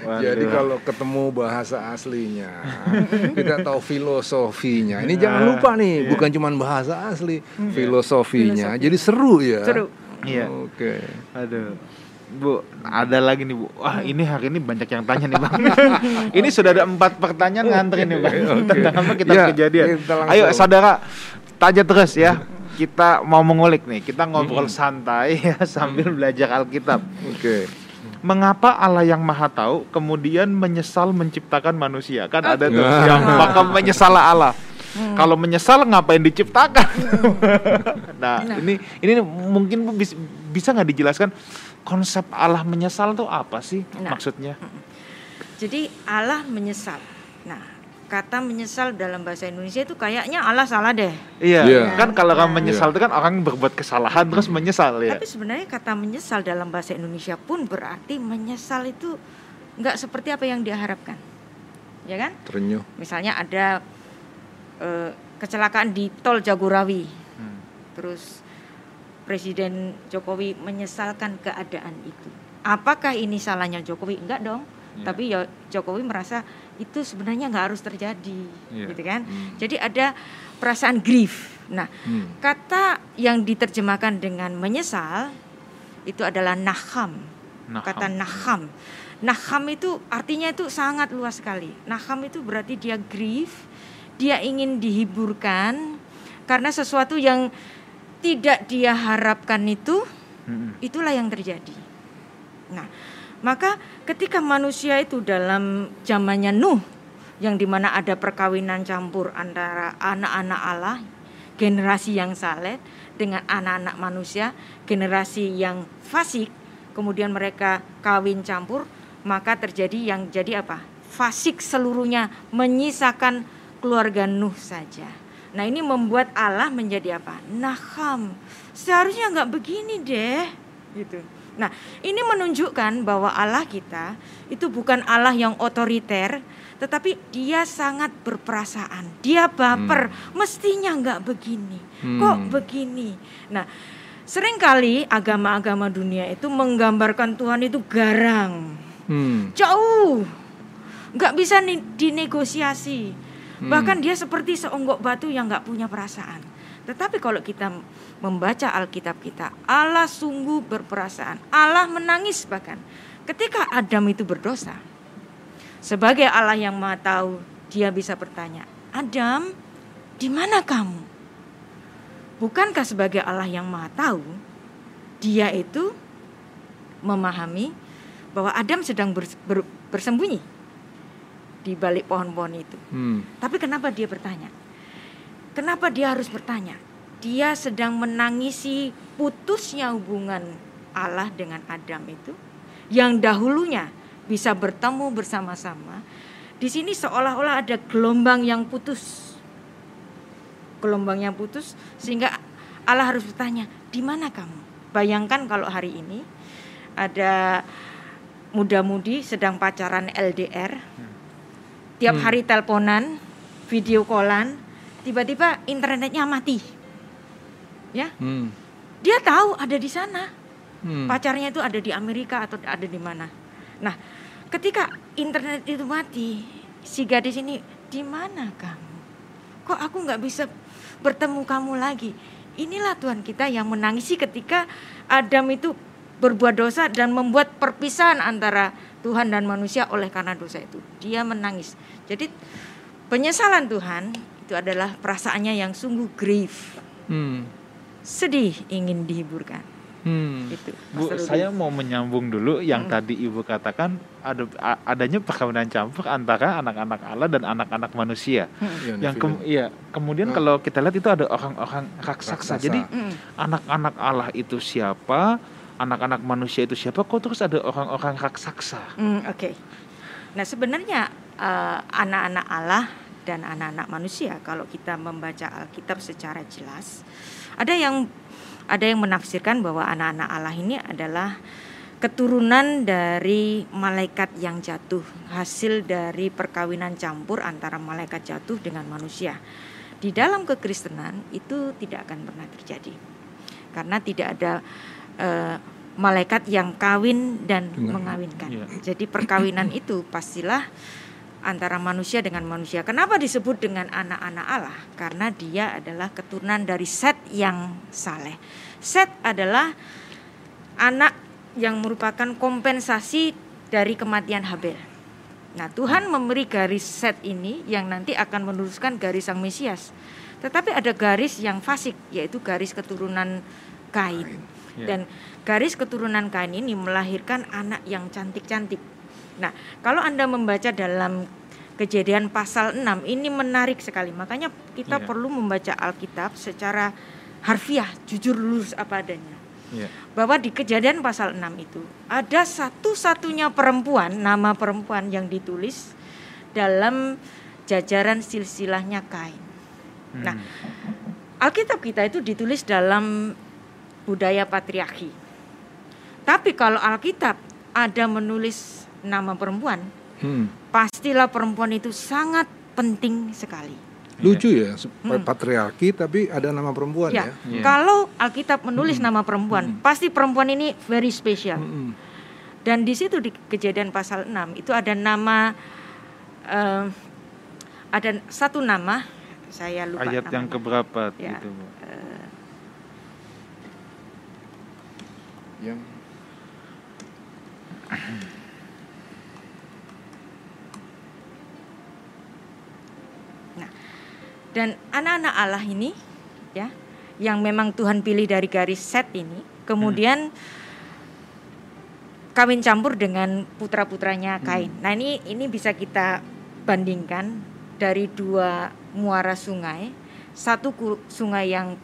Jadi kalau ketemu bahasa aslinya, kita tahu filosofinya. Ini jangan lupa nih, bukan cuma bahasa asli, filosofinya. Filosofi. Jadi seru ya. Seru. Iya. Oke. Aduh. Bu, ada lagi nih Bu. Wah ini hari ini banyak yang tanya nih Bang. ini sudah ada empat pertanyaan ngantri nih Bang. Oke. Tentang apa kita Ya, kejadian. kita. Ayo saudara, tanya terus ya. Kita mau mengulik nih. Kita ngobrol santai ya sambil belajar Alkitab. Oke. Mengapa Allah yang Maha Tahu kemudian menyesal menciptakan manusia? Kan ada tuh Ah. yang maka menyesal Allah. Kalau menyesal ngapain diciptakan? nah, ini ini mungkin Bu bis- bisa nggak dijelaskan konsep Allah menyesal tuh apa sih Nah. maksudnya? Jadi Allah menyesal. Nah, kata menyesal dalam bahasa Indonesia itu kayaknya Allah salah deh. Iya, Iya. kan kalau orang Iya. menyesal itu kan orang berbuat kesalahan terus menyesal ya. Tapi sebenarnya kata menyesal dalam bahasa Indonesia pun berarti menyesal itu nggak seperti apa yang diharapkan. Ya kan? Terenyuh. Misalnya ada eh, kecelakaan di tol Jagorawi. Hmm. Terus Presiden Jokowi menyesalkan keadaan itu. Apakah ini salahnya Jokowi? Enggak dong. Iya. Tapi ya Jokowi merasa itu sebenarnya nggak harus terjadi, Iya. gitu kan? Hmm. Jadi ada perasaan grief. Nah, Hmm. kata yang diterjemahkan dengan menyesal itu adalah naham. Naham. Kata naham. Naham itu artinya itu sangat luas sekali. Naham itu berarti dia grief, dia ingin dihiburkan karena sesuatu yang tidak dia harapkan itu Mm-mm. itulah yang terjadi. Nah, maka ketika manusia itu dalam zamannya Nuh yang di mana ada perkawinan campur antara anak-anak Allah, generasi yang saleh dengan anak-anak manusia, generasi yang fasik, kemudian mereka kawin campur, maka terjadi yang jadi apa? Fasik seluruhnya menyisakan keluarga Nuh saja. Nah ini membuat Allah menjadi apa? Naham. Seharusnya nggak begini deh, gitu. Nah ini menunjukkan bahwa Allah kita itu bukan Allah yang otoriter, tetapi Dia sangat berperasaan. Dia baper. Mestinya nggak begini. Kok Hmm. begini? Nah sering kali agama-agama dunia itu menggambarkan Tuhan itu garang, Hmm. jauh, nggak bisa dinegosiasi. Hmm. Bahkan dia seperti seonggok batu yang nggak punya perasaan. Tetapi kalau kita membaca Alkitab kita, Allah sungguh berperasaan. Allah menangis bahkan ketika Adam itu berdosa. Sebagai Allah yang Maha Tahu, Dia bisa bertanya, "Adam, di mana kamu?" Bukankah sebagai Allah yang Maha Tahu, Dia itu memahami bahwa Adam sedang bers- ber- bersembunyi di balik pohon-pohon itu. Hmm. Tapi kenapa dia bertanya? Kenapa dia harus bertanya? Dia sedang menangisi putusnya hubungan Allah dengan Adam itu yang dahulunya bisa bertemu bersama-sama. Di sini seolah-olah ada gelombang yang putus. Gelombang yang putus sehingga Allah harus bertanya, "Di mana kamu?" Bayangkan kalau hari ini ada muda-mudi sedang pacaran LDR tiap Hmm. hari teleponan, video callan, tiba-tiba internetnya mati. Ya, Hmm. dia tahu ada di sana. Hmm. Pacarnya itu ada di Amerika atau ada di mana. Nah, ketika internet itu mati, si gadis ini di mana kamu? Kok aku nggak bisa bertemu kamu lagi? Inilah Tuhan kita yang menangisi ketika Adam itu berbuat dosa dan membuat perpisahan antara Tuhan dan manusia oleh karena dosa itu. Dia menangis. Jadi penyesalan Tuhan itu adalah perasaannya yang sungguh grief, Hmm. sedih ingin dihiburkan. Hmm. Itu. Bu, Rudi. saya mau menyambung dulu yang Mm. tadi Ibu katakan ada adanya perkawinan campur antara anak-anak Allah dan anak-anak manusia. Iya, yang kem- iya, kemudian Ah. kalau kita lihat itu ada orang-orang raksasa. Raksasa. Jadi Mm. anak-anak Allah itu siapa? anak-anak manusia itu siapa kok terus ada orang-orang raksasa Hmm, Oke. Nah sebenarnya eh, anak-anak Allah dan anak-anak manusia kalau kita membaca Alkitab secara jelas ada yang ada yang menafsirkan bahwa anak-anak Allah ini adalah keturunan dari malaikat yang jatuh hasil dari perkawinan campur antara malaikat jatuh dengan manusia. Di dalam kekristenan itu tidak akan pernah terjadi karena tidak ada eh, malaikat yang kawin dan Dengan- mengawinkan. Iya. Jadi perkawinan itu pastilah antara manusia dengan manusia. Kenapa disebut dengan anak-anak Allah? Karena dia adalah keturunan dari Set yang saleh. Set adalah anak yang merupakan kompensasi dari kematian Habel. Nah, Tuhan memberi garis Set ini yang nanti akan meneruskan garis Sang Mesias. Tetapi ada garis yang fasik, yaitu garis keturunan Kain. Ya. Dan garis keturunan Kain ini melahirkan anak yang cantik-cantik. Nah, kalau Anda membaca dalam Kejadian pasal 6 ini menarik sekali. Makanya kita Iya. perlu membaca Alkitab secara harfiah, jujur lurus apa adanya. Iya. Bahwa di Kejadian pasal 6 itu ada satu-satunya perempuan, nama perempuan yang ditulis dalam jajaran silsilahnya Kain. Hmm. Nah, Alkitab kita itu ditulis dalam budaya patriarki. Tapi kalau Alkitab ada menulis nama perempuan, Hmm. pastilah perempuan itu sangat penting sekali. Lucu ya, Hmm. patriarki tapi ada nama perempuan ya. Ya, Iya. kalau Alkitab menulis nama perempuan, Hmm. pasti perempuan ini very special. Mm-mm. Dan di situ di Kejadian pasal 6 itu ada nama eh, ada satu nama saya lupa ayat yang namanya. keberapa Ya. gitu Bu? Eh, Yang Dan anak-anak Allah ini ya yang memang Tuhan pilih dari garis set ini kemudian kawin campur dengan putra-putranya Kain. Nah, ini ini bisa kita bandingkan dari dua muara sungai, satu sungai yang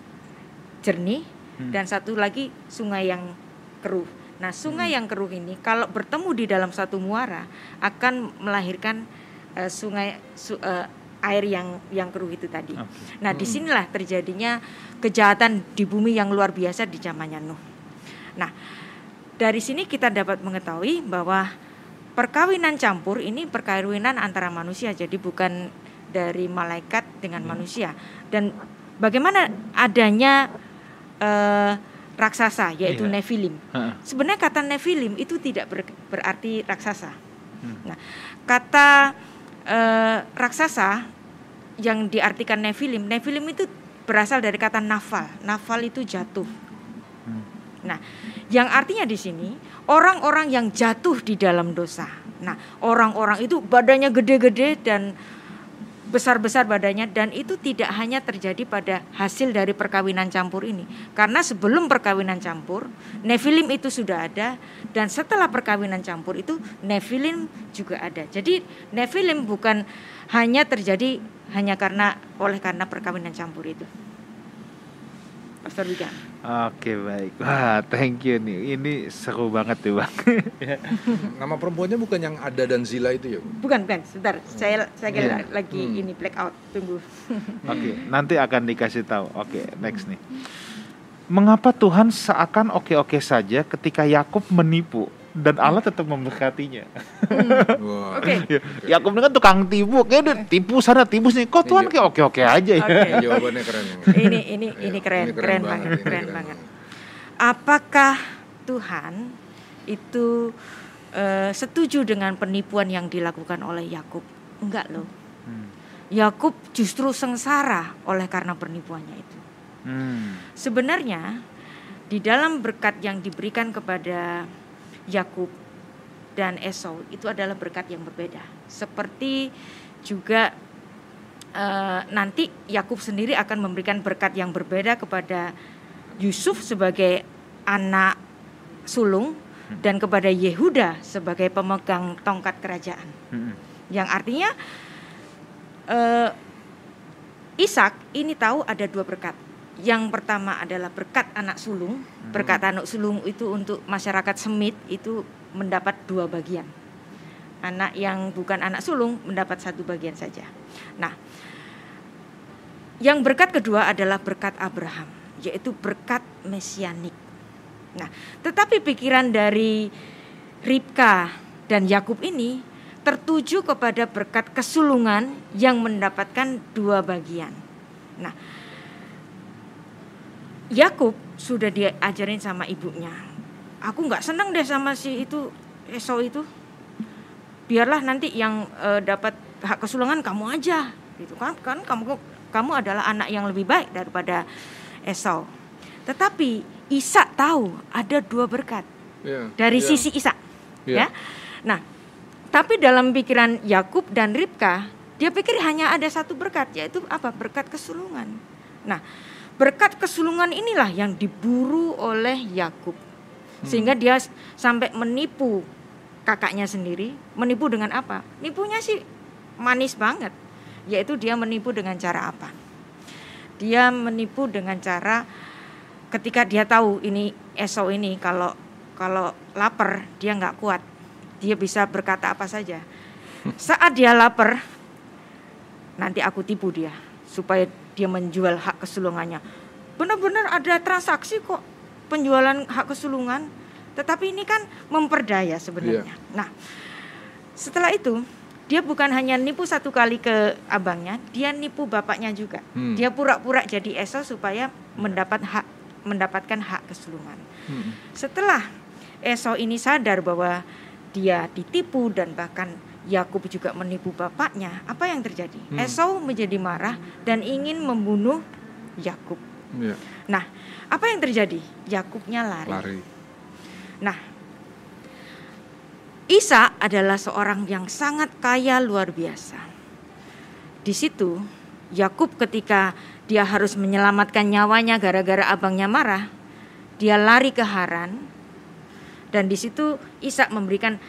jernih Hmm. dan satu lagi sungai yang keruh. Nah, sungai yang keruh ini kalau bertemu di dalam satu muara akan melahirkan eh, sungai su- eh, air yang yang keruh itu tadi. Oke. Nah, di sinilah terjadinya kejahatan di bumi yang luar biasa di zamannya Nuh. Nah, dari sini kita dapat mengetahui bahwa perkawinan campur ini perkawinan antara manusia, jadi bukan dari malaikat dengan manusia. Dan bagaimana adanya eh, raksasa, yaitu Iya. Nephilim. Sebenarnya kata Nephilim itu tidak ber- berarti raksasa. Hmm. Nah, kata eh, raksasa yang diartikan Nephilim, Nephilim itu berasal dari kata nafal. Nafal itu jatuh. Hmm. Nah, yang artinya di sini orang-orang yang jatuh di dalam dosa. Nah, orang-orang itu badannya gede-gede dan besar-besar badannya dan itu tidak hanya terjadi pada hasil dari perkawinan campur ini. Karena sebelum perkawinan campur, Nephilim itu sudah ada dan setelah perkawinan campur itu Nephilim juga ada. Jadi Nephilim bukan hanya terjadi hanya karena oleh karena perkawinan campur itu. Pastor. Oke baik. Wah thank you nih. Ini seru banget tuh bang. nama perempuannya bukan yang ada dan Zila itu ya? Bu? Bukan, bukan. Sebentar, saya saya Iya. lagi Hmm. ini blackout. Tunggu. Oke nanti akan dikasih tahu. Oke next nih. Mengapa Tuhan seakan oke-oke saja ketika Yakub menipu dan Allah tetap memberkatinya? Wah. Oke. Ya, Yakub ini kan tukang tipu, kayak udah tipu sana tipu sini. Kok Tuhan Iya. kayak oke-oke aja ya? Oke. Jawabannya keren Ini ini Iya, ini keren, ini keren, banget, banget, ini keren keren banget. Apakah Tuhan itu eh, setuju dengan penipuan yang dilakukan oleh Yakub? Enggak loh. Hmm. Yakub justru sengsara oleh karena penipuannya itu. Hmm. Sebenarnya di dalam berkat yang diberikan kepada Yakub dan Esau itu adalah berkat yang berbeda. Seperti juga eh, nanti Yakub sendiri akan memberikan berkat yang berbeda kepada Yusuf sebagai anak sulung dan kepada Yehuda sebagai pemegang tongkat kerajaan. Hmm. Yang artinya eh, Ishak ini tahu ada dua berkat. Yang pertama adalah berkat anak sulung. Berkat anak sulung itu untuk masyarakat Semit itu mendapat dua bagian. Anak yang bukan anak sulung mendapat satu bagian saja. Nah, yang berkat kedua adalah berkat Abraham, yaitu berkat mesianik. Nah, tetapi pikiran dari Ribka dan Yakub ini tertuju kepada berkat kesulungan yang mendapatkan dua bagian. Nah, Yakub sudah diajarin sama ibunya. Aku nggak senang deh sama si itu Esau itu. Biarlah nanti yang e, dapat hak kesulungan kamu aja, gitu kan? Kan kamu kamu adalah anak yang lebih baik daripada Esau. Tetapi Isa tahu ada dua berkat yeah, dari yeah. sisi Isa, yeah. ya. Nah, tapi dalam pikiran Yakub dan Ribka, dia pikir hanya ada satu berkat, yaitu apa? Berkat kesulungan. Nah, Berkat kesulungan inilah yang diburu oleh Yakub. Sehingga dia sampai menipu kakaknya sendiri. Menipu dengan apa? Nipunya sih manis banget. Yaitu dia menipu dengan cara apa? Dia menipu dengan cara ketika dia tahu ini Esau ini kalau kalau lapar dia nggak kuat. Dia bisa berkata apa saja. Saat dia lapar, nanti aku tipu dia supaya dia menjual hak kesulungannya. Benar-benar ada transaksi kok penjualan hak kesulungan, tetapi ini kan memperdaya sebenarnya. Yeah. Nah, setelah itu dia bukan hanya nipu satu kali ke abangnya, dia nipu bapaknya juga. Hmm. Dia pura-pura jadi Esau supaya mendapat hak mendapatkan hak kesulungan. Hmm. Setelah Esau ini sadar bahwa dia ditipu dan bahkan Yakub juga menipu bapaknya, apa yang terjadi? Hmm. Esau menjadi marah dan ingin membunuh Yakub. Ya. Nah, apa yang terjadi? Yakubnya lari. lari. Nah, Isa adalah seorang yang sangat kaya luar biasa. Di situ Yakub ketika dia harus menyelamatkan nyawanya gara-gara abangnya marah, dia lari ke Haran dan di situ Isa memberikan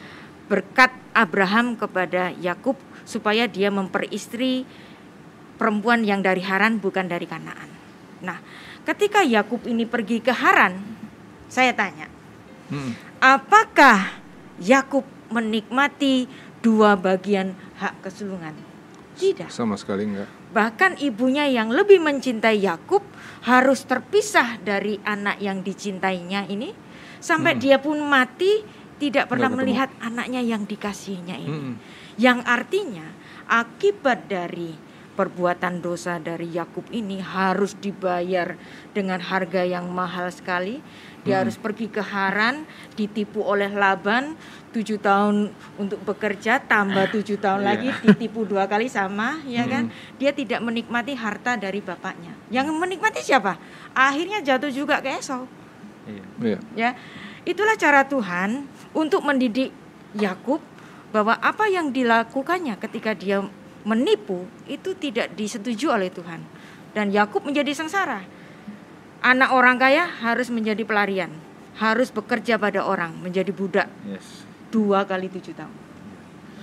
berkat Abraham kepada Yakub supaya dia memperistri perempuan yang dari Haran bukan dari Kanaan. Nah, ketika Yakub ini pergi ke Haran, saya tanya, hmm. apakah Yakub menikmati dua bagian hak kesulungan? Tidak. Sama sekali enggak. Bahkan ibunya yang lebih mencintai Yakub harus terpisah dari anak yang dicintainya ini sampai hmm. dia pun mati tidak pernah melihat anaknya yang dikasihinya ini. Hmm. Yang artinya akibat dari perbuatan dosa dari Yakub ini harus dibayar dengan harga yang mahal sekali. Dia hmm. harus pergi ke Haran, ditipu oleh Laban tujuh tahun untuk bekerja, tambah tujuh tahun yeah. lagi ditipu dua kali sama, ya hmm. kan? Dia tidak menikmati harta dari bapaknya. Yang menikmati siapa? Akhirnya jatuh juga ke Esau. Yeah. Ya, itulah cara Tuhan untuk mendidik Yakub bahwa apa yang dilakukannya ketika dia menipu itu tidak disetujui oleh Tuhan dan Yakub menjadi sengsara. Anak orang kaya harus menjadi pelarian, harus bekerja pada orang, menjadi budak yes. dua kali tujuh tahun.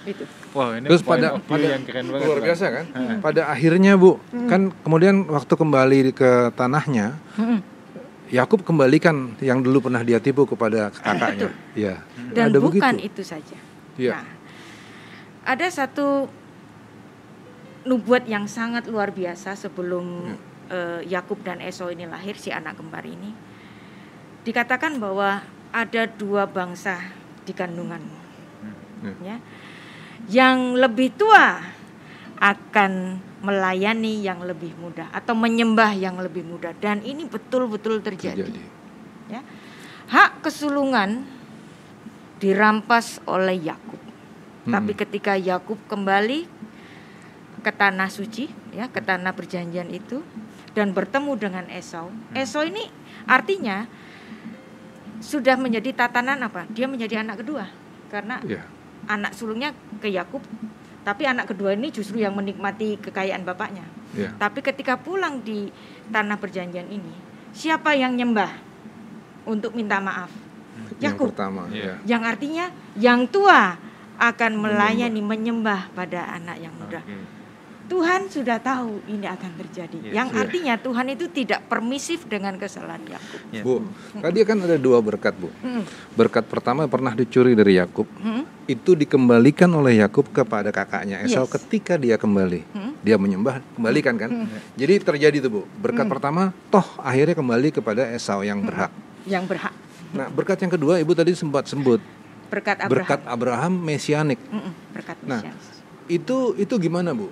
Itu. Wow, ini Terus pada pada yang keren banget, luar biasa kan? pada akhirnya bu, hmm. kan kemudian waktu kembali ke tanahnya, hmm. Yakub kembalikan yang dulu pernah dia tipu kepada kakaknya. Ya. Dan ada bukan begitu. itu saja. Ya. Nah, ada satu nubuat yang sangat luar biasa sebelum ya. uh, Yakub dan Esau ini lahir si anak kembar ini. Dikatakan bahwa ada dua bangsa di kandunganmu. Ya. ya. Yang lebih tua akan melayani yang lebih mudah atau menyembah yang lebih mudah dan ini betul-betul terjadi. terjadi. Ya. Hak kesulungan dirampas oleh Yakub. Hmm. Tapi ketika Yakub kembali ke tanah suci, ya, ke tanah perjanjian itu dan bertemu dengan Esau. Hmm. Esau ini artinya sudah menjadi tatanan apa? Dia menjadi anak kedua karena yeah. anak sulungnya ke Yakub tapi anak kedua ini justru yang menikmati kekayaan bapaknya. Yeah. Tapi ketika pulang di tanah perjanjian ini, siapa yang nyembah untuk minta maaf? Yakub. Yang pertama, yeah. Yang artinya yang tua akan melayani menyembah, menyembah pada anak yang muda. Okay. Tuhan sudah tahu ini akan terjadi. Yes. yang Iya. artinya Tuhan itu tidak permisif dengan kesalahan Yakub. Ya. Bu, tadi kan ada dua berkat, Bu. Hmm. Berkat pertama pernah dicuri dari Yakub. Hmm. Itu dikembalikan oleh Yakub kepada kakaknya Esau Yes. ketika dia kembali. Hmm. Dia menyembah, kembalikan kan? Jadi terjadi tuh, Bu. Berkat pertama toh akhirnya kembali kepada Esau yang berhak. Yang berhak Nah, berkat yang kedua Ibu tadi sempat sebut berkat Abraham. berkat Abraham mesianik. Berkat Nah, Mesias. Itu itu gimana, Bu?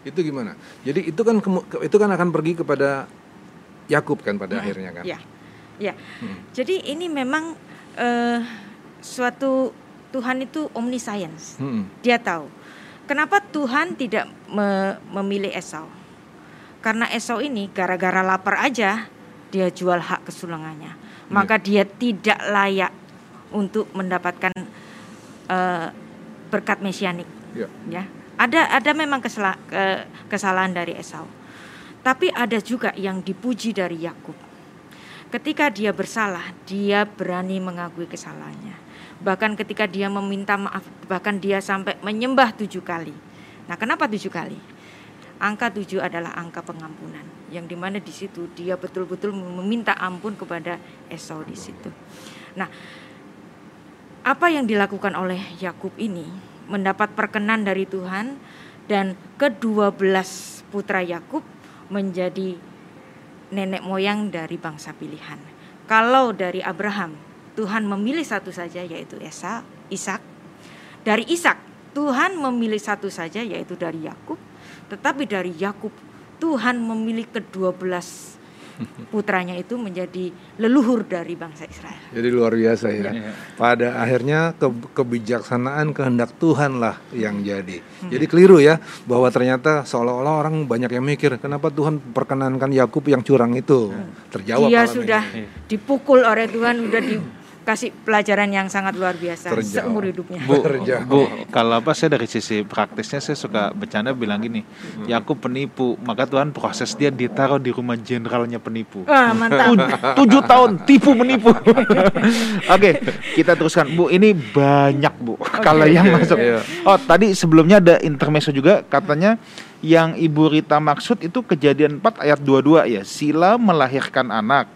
Ya, itu gimana? Jadi itu kan itu kan akan pergi kepada Yakub kan pada akhirnya kan. Ya, ya. Hmm. Jadi ini memang eh, suatu Tuhan itu omniscience. Hmm. Dia tahu. Kenapa Tuhan tidak me- memilih Esau? Karena Esau ini gara-gara lapar aja dia jual hak kesulungannya. Maka dia tidak layak untuk mendapatkan eh, berkat mesianik. Ya. Ya, ada ada memang kesala- ke- kesalahan dari Esau. Tapi ada juga yang dipuji dari Yakub. Ketika dia bersalah, dia berani mengakui kesalahannya. Bahkan ketika dia meminta maaf, bahkan dia sampai menyembah tujuh kali. Nah, kenapa tujuh kali? Angka tujuh adalah angka pengampunan, yang di mana di situ dia betul-betul meminta ampun kepada Esau di situ. Nah, apa yang dilakukan oleh Yakub ini mendapat perkenan dari Tuhan dan kedua belas putra Yakub menjadi nenek moyang dari bangsa pilihan. Kalau dari Abraham, Tuhan memilih satu saja yaitu Esa, Ishak. Dari Ishak, Tuhan memilih satu saja yaitu dari Yakub. Tetapi dari Yakub, Tuhan memilih kedua belas putranya itu menjadi leluhur dari bangsa Israel. Jadi luar biasa ya. Iya. Pada akhirnya ke- kebijaksanaan kehendak Tuhan lah yang jadi. Jadi keliru ya bahwa ternyata seolah-olah orang banyak yang mikir kenapa Tuhan perkenankan Yakub yang curang itu. Terjawab Dia sudah ini. dipukul oleh Tuhan, sudah dikasih pelajaran yang sangat luar biasa seumur hidupnya. Bu. Bu, kalau apa saya dari sisi praktisnya saya suka bercanda bilang gini, Yakub penipu, maka Tuhan proses dia ditaruh di rumah jenderalnya penipu. Wah, mantap. Tu- tujuh tahun tipu menipu. Oke, kita teruskan, Bu. Ini banyak, Bu. Kalau yang masuk. Iya. Oh, tadi sebelumnya ada intermezzo juga katanya yang Ibu Rita maksud itu kejadian 4 ayat 22 ya. Sila melahirkan anak,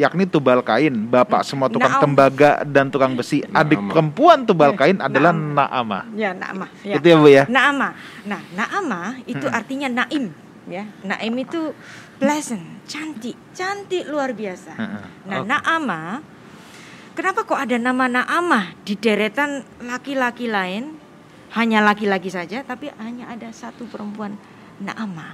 yakni tubal kain, bapak semua tukang Naam. tembaga dan tukang besi. Adik Naamah. perempuan tubal kain adalah Naam. Naamah. Ya, Naamah. Ya. Itu ya, Bu ya. Naamah. Nah, Naamah itu artinya naim, ya. Naim itu pleasant, cantik, cantik luar biasa. Heeh. Nah, Oke. Naamah Kenapa kok ada nama Naamah di deretan laki-laki lain? Hanya laki-laki saja, tapi hanya ada satu perempuan Naamah.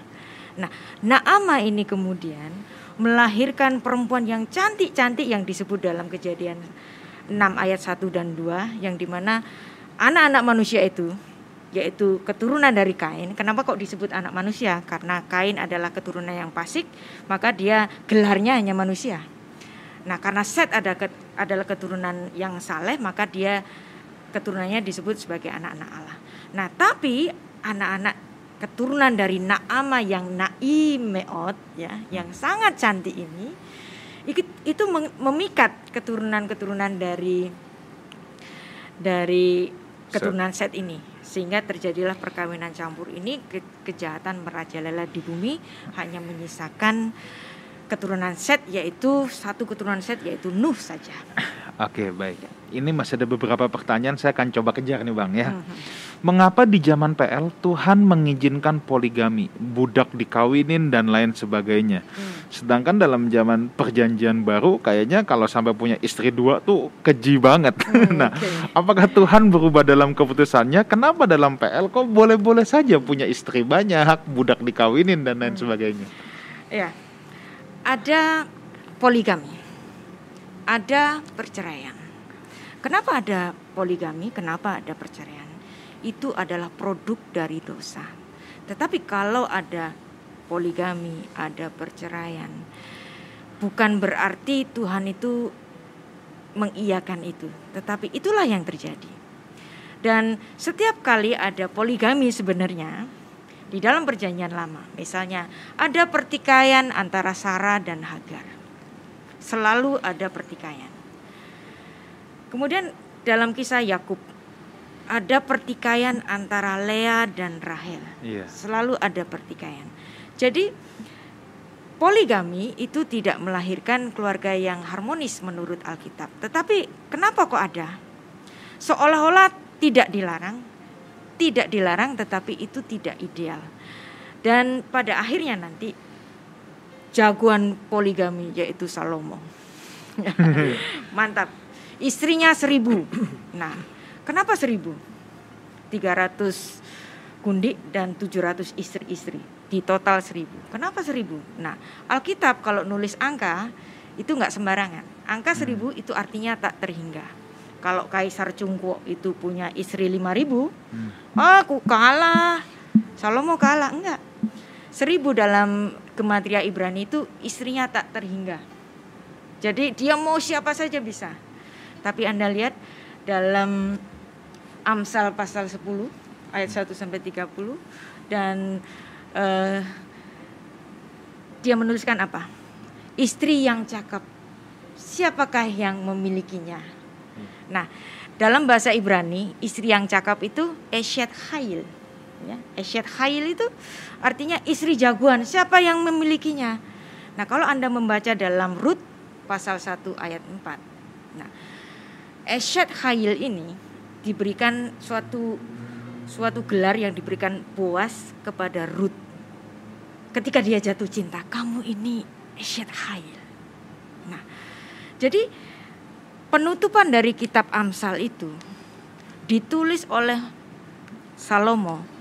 Nah, Naamah ini kemudian melahirkan perempuan yang cantik-cantik yang disebut dalam kejadian 6 ayat 1 dan 2 yang di mana anak-anak manusia itu yaitu keturunan dari Kain. Kenapa kok disebut anak manusia? Karena Kain adalah keturunan yang fasik, maka dia gelarnya hanya manusia. Nah, karena Set adalah keturunan yang saleh, maka dia keturunannya disebut sebagai anak-anak Allah. Nah, tapi anak-anak keturunan dari Naama yang Naimeot ya, yang sangat cantik ini itu, memikat keturunan-keturunan dari dari keturunan Set ini sehingga terjadilah perkawinan campur ini ke- kejahatan merajalela di bumi hanya menyisakan keturunan Set yaitu satu keturunan Set yaitu Nuh saja. Oke, baik. Ini masih ada beberapa pertanyaan saya akan coba kejar nih, Bang ya. Mhm. Mengapa di zaman PL Tuhan mengizinkan poligami, budak dikawinin dan lain sebagainya? Hmm. Sedangkan dalam zaman perjanjian baru kayaknya kalau sampai punya istri dua tuh keji banget. nah, oke. apakah Tuhan berubah dalam keputusannya? Kenapa dalam PL kok boleh-boleh saja punya istri banyak, budak dikawinin dan lain sebagainya? Ya. Ada poligami. Ada perceraian. Kenapa ada poligami? Kenapa ada perceraian? Itu adalah produk dari dosa. Tetapi kalau ada poligami, ada perceraian, bukan berarti Tuhan itu mengiyakan itu, tetapi itulah yang terjadi. Dan setiap kali ada poligami sebenarnya, di dalam perjanjian lama. Misalnya ada pertikaian antara Sarah dan Hagar. Selalu ada pertikaian. Kemudian dalam kisah Yakub ada pertikaian antara Lea dan Rahel. Iya. Selalu ada pertikaian. Jadi poligami itu tidak melahirkan keluarga yang harmonis menurut Alkitab. Tetapi kenapa kok ada? Seolah-olah tidak dilarang, tidak dilarang tetapi itu tidak ideal. Dan pada akhirnya nanti jagoan poligami yaitu Salomo. Mantap. Istrinya seribu. Nah, kenapa seribu? 300 gundik dan 700 istri-istri. Di total seribu. Kenapa seribu? Nah, Alkitab kalau nulis angka itu nggak sembarangan. Angka seribu itu artinya tak terhingga. Kalau Kaisar Cungkuo itu punya istri 5000, Hmm. aku kalah. Salomo kalah enggak. Seribu dalam gematria Ibrani itu istrinya tak terhingga. Jadi dia mau siapa saja bisa. Tapi Anda lihat dalam Amsal pasal 10 ayat 1 sampai 30 dan eh, dia menuliskan apa? Istri yang cakep. Siapakah yang memilikinya? Nah, dalam bahasa Ibrani, istri yang cakep itu Eshet Hail. Ya, Eshet Hail itu artinya istri jagoan. Siapa yang memilikinya? Nah, kalau Anda membaca dalam Rut pasal 1 ayat 4. Nah, Eshet Hail ini diberikan suatu suatu gelar yang diberikan Boas kepada Rut. Ketika dia jatuh cinta, kamu ini Eshet Hail. Nah, jadi penutupan dari kitab Amsal itu ditulis oleh Salomo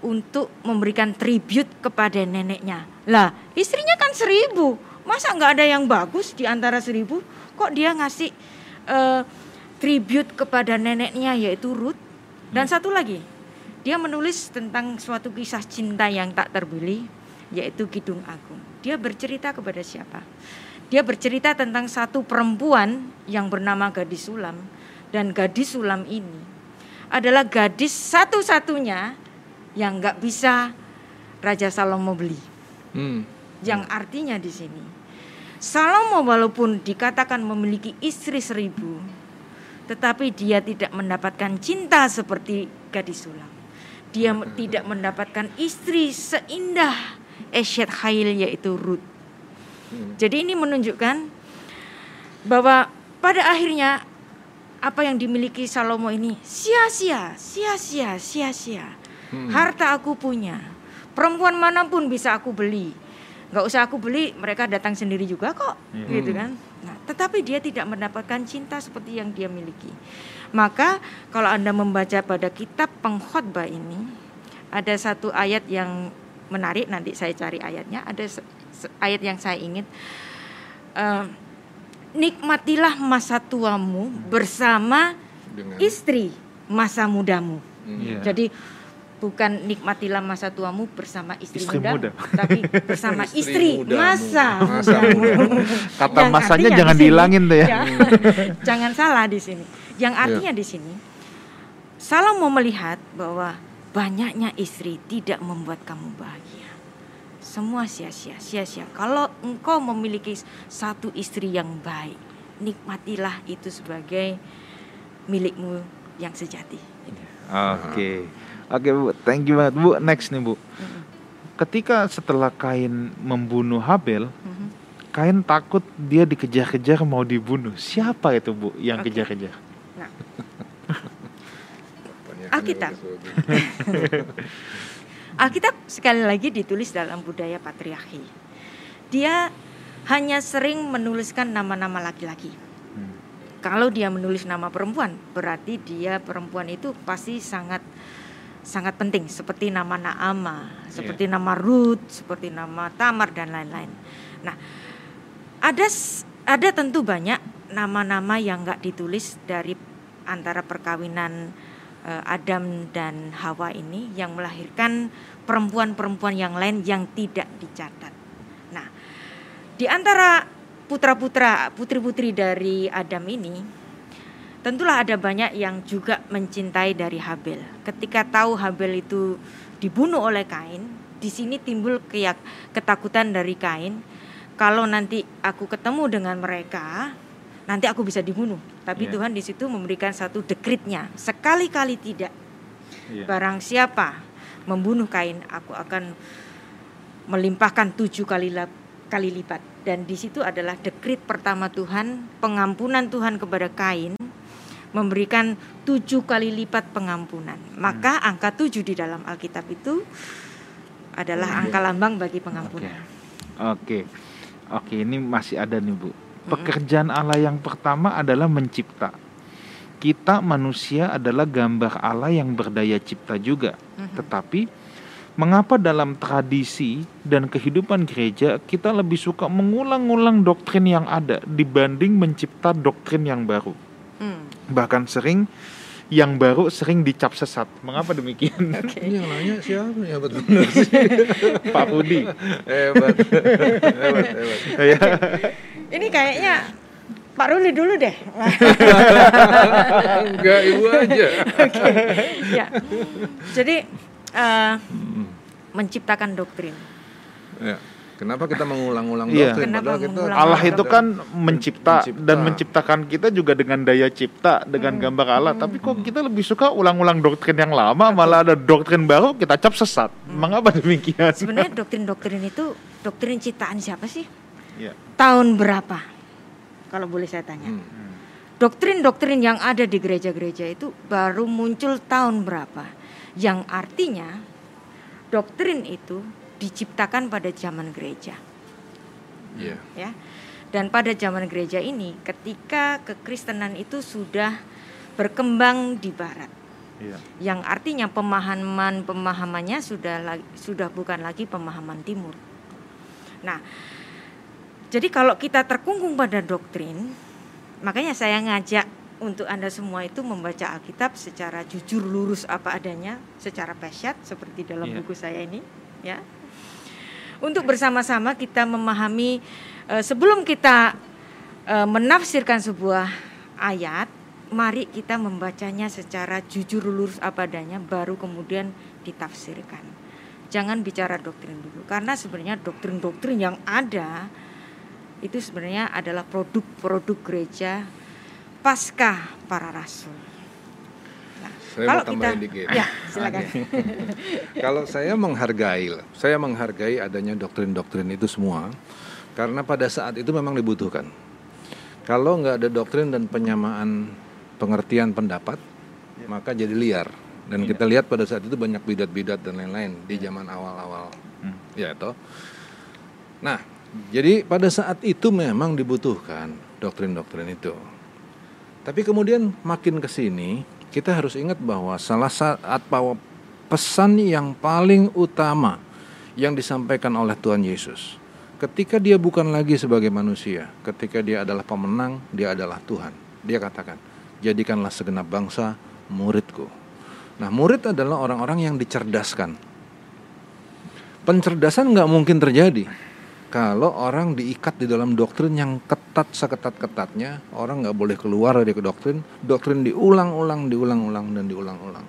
untuk memberikan tribut kepada neneknya. Lah, istrinya kan seribu. Masa nggak ada yang bagus di antara seribu? Kok dia ngasih eh, tribut kepada neneknya yaitu Ruth? Dan satu lagi, dia menulis tentang suatu kisah cinta yang tak terbilih yaitu Kidung Agung. Dia bercerita kepada siapa? Dia bercerita tentang satu perempuan yang bernama Gadis Sulam dan Gadis Sulam ini adalah gadis satu-satunya yang nggak bisa Raja Salomo beli. Hmm. Yang artinya di sini Salomo walaupun dikatakan memiliki istri seribu, tetapi dia tidak mendapatkan cinta seperti gadis sulam. Dia tidak mendapatkan istri seindah Eshet Hail yaitu Ruth. Jadi ini menunjukkan bahwa pada akhirnya apa yang dimiliki Salomo ini sia-sia, sia-sia, sia-sia. Harta aku punya. Perempuan mana pun bisa aku beli. Nggak usah aku beli, mereka datang sendiri juga kok, gitu kan. Nah, tetapi dia tidak mendapatkan cinta seperti yang dia miliki. Maka kalau Anda membaca pada kitab pengkhotbah ini ada satu ayat yang menarik nanti saya cari ayatnya ada ayat yang saya ingat Eh, nikmatilah masa tuamu bersama Dengan istri masa mudamu. Iya. Jadi bukan nikmatilah masa tuamu bersama istri, Istri muda, muda. tapi bersama Istri istri, mudamu. masa Masa mudamu. Kata Yang masanya jangan di sini- dihilangin tuh ya. jangan salah di sini. Yang artinya di sini Salomo melihat bahwa banyaknya istri tidak membuat kamu bahagia. Semua sia-sia, sia-sia. Kalau engkau memiliki satu istri yang baik, nikmatilah itu sebagai milikmu yang sejati. Oke. Oke, Bu. Thank you banget, Bu. Next nih, Bu. Ketika setelah Kain membunuh Habel, Mhm. Kain takut dia dikejar-kejar mau dibunuh. Siapa itu, Bu, yang Oke. kejar-kejar? Nah, Tanyakan Alkitab. Alkitab sekali lagi ditulis dalam budaya patriarki. Dia hanya sering menuliskan nama-nama laki-laki. Hmm. Kalau dia menulis nama perempuan, berarti dia perempuan itu pasti sangat sangat penting seperti nama Naama, seperti nama Ruth, seperti nama Tamar dan lain-lain. Nah, ada ada tentu banyak nama-nama yang nggak ditulis dari antara perkawinan eh, Adam dan Hawa ini yang melahirkan perempuan-perempuan yang lain yang tidak dicatat. Nah, di antara putra-putra, putri-putri dari Adam ini, tentulah ada banyak yang juga mencintai dari Habel. Ketika tahu Habel itu dibunuh oleh Kain, di sini timbul keyak, ketakutan dari Kain. Kalau nanti aku ketemu dengan mereka, nanti aku bisa dibunuh. Tapi Iya. Tuhan di situ memberikan satu dekritnya. Sekali-kali tidak. Iya. Barang siapa membunuh Kain, aku akan melimpahkan tujuh kali lap- kali lipat. Dan di situ adalah dekrit pertama Tuhan, pengampunan Tuhan kepada Kain, memberikan tujuh kali lipat pengampunan. Maka angka tujuh di dalam Alkitab itu adalah angka lambang bagi pengampunan. Oke. Oke, ini masih ada nih, Bu. Pekerjaan Allah yang pertama adalah mencipta. Kita manusia adalah gambar Allah yang berdaya cipta juga. Mhm. Tetapi mengapa dalam tradisi dan kehidupan gereja kita lebih suka mengulang-ulang doktrin yang ada dibanding mencipta doktrin yang baru? Hmm. Bahkan sering yang baru sering dicap sesat. Mengapa demikian? Ini yang nanya siapa ya betul sih. Pak Budi. hebat. hebat, hebat. Ya. Ini kayaknya Pak Ruli dulu deh. Enggak, ibu aja. Oke. ya. Jadi eh, menciptakan doktrin. Ya. Kenapa kita mengulang-ulang Iya. doktrin? Kenapa Padahal kita mengulang? Allah itu kan mencipta, Mencipta. dan menciptakan kita juga dengan daya cipta dengan gambar Allah. Tapi kok kita lebih suka ulang-ulang doktrin yang lama, malah ada doktrin baru kita cap sesat. Mengapa demikian? Sebenarnya doktrin-doktrin itu doktrin ciptaan siapa sih? Iya. Tahun berapa? Kalau boleh saya tanya. Hmm. Doktrin-doktrin yang ada di gereja-gereja itu baru muncul tahun berapa? Yang artinya doktrin itu diciptakan pada zaman gereja. Iya. ya. Dan pada zaman gereja ini ketika kekristenan itu sudah berkembang di barat Iya. yang artinya pemahaman pemahamannya sudah sudah bukan lagi pemahaman timur. Nah, jadi kalau kita terkungkung pada doktrin, makanya saya ngajak untuk Anda semua itu membaca Alkitab secara jujur lurus apa adanya, secara pesyat seperti dalam Iya. buku saya ini, ya. Untuk bersama-sama kita memahami eh, sebelum kita eh, menafsirkan sebuah ayat, mari kita membacanya secara jujur lurus apa adanya baru kemudian ditafsirkan. Jangan bicara doktrin dulu karena sebenarnya doktrin-doktrin yang ada itu sebenarnya adalah produk-produk gereja pasca para rasul. Saya mau tambahin dikit. ya silakan. Kalau saya menghargai, saya menghargai adanya doktrin-doktrin itu semua, karena pada saat itu memang dibutuhkan. Kalau nggak ada doktrin dan penyamaan pengertian pendapat, maka jadi liar. Dan kita lihat pada saat itu banyak bidat-bidat dan lain-lain di zaman awal-awal, Hmm. ya toh. Nah, jadi pada saat itu memang dibutuhkan doktrin-doktrin itu. Tapi kemudian makin ke sini kita harus ingat bahwa salah satu pesan yang paling utama yang disampaikan oleh Tuhan Yesus ketika dia bukan lagi sebagai manusia, ketika dia adalah pemenang, dia adalah Tuhan. Dia katakan, "Jadikanlah segenap bangsa muridku." Nah, murid adalah orang-orang yang dicerdaskan. Pencerdasan nggak mungkin terjadi kalau orang diikat di dalam doktrin yang ketat seketat-ketatnya, orang nggak boleh keluar dari doktrin. Doktrin diulang-ulang, diulang-ulang dan diulang-ulang.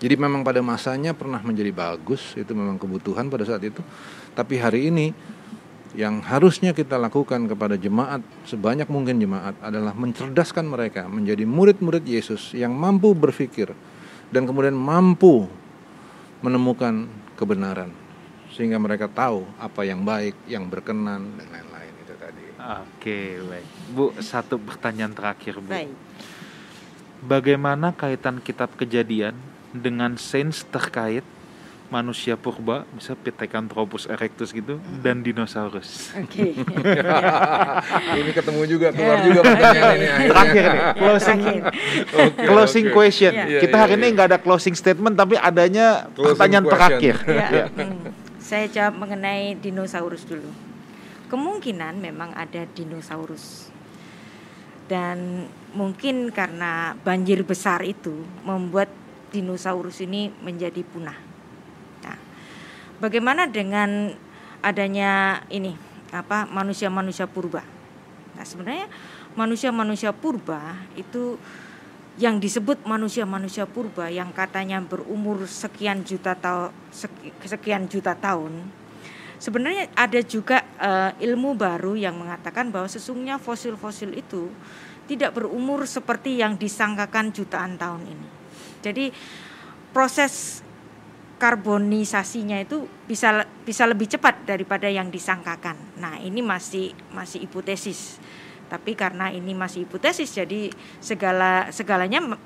Jadi memang pada masanya pernah menjadi bagus, itu memang kebutuhan pada saat itu. Tapi hari ini yang harusnya kita lakukan kepada jemaat sebanyak mungkin jemaat adalah mencerdaskan mereka menjadi murid-murid Yesus yang mampu berpikir dan kemudian mampu menemukan kebenaran sehingga mereka tahu apa yang baik, yang berkenan dan lain-lain itu tadi. Oke, baik. Bu, satu pertanyaan terakhir, Bu. Baik. Bagaimana kaitan kitab Kejadian dengan sains terkait manusia purba, bisa Pithecanthropus erectus gitu, dan dinosaurus? Oke. ini ketemu juga keluar juga pertanyaan ini akhirnya. Terakhir nih, closing Terakhir. Oke, closing oke. question. Iya. Kita Iya, hari iya, ini iya. nggak ada closing statement, tapi adanya Closing pertanyaan question. terakhir. Ya, Ya. hmm. Saya jawab mengenai dinosaurus dulu. Kemungkinan memang ada dinosaurus. Dan mungkin karena banjir besar itu membuat dinosaurus ini menjadi punah. Nah, bagaimana dengan adanya ini apa manusia-manusia purba? Nah, sebenarnya manusia-manusia purba itu yang disebut manusia-manusia purba yang katanya berumur sekian juta tahun sekian juta tahun sebenarnya ada juga uh, ilmu baru yang mengatakan bahwa sesungguhnya fosil-fosil itu tidak berumur seperti yang disangkakan jutaan tahun ini. Jadi proses karbonisasinya itu bisa bisa lebih cepat daripada yang disangkakan. Nah, ini masih masih hipotesis. Tapi karena ini masih hipotesis jadi segala segalanya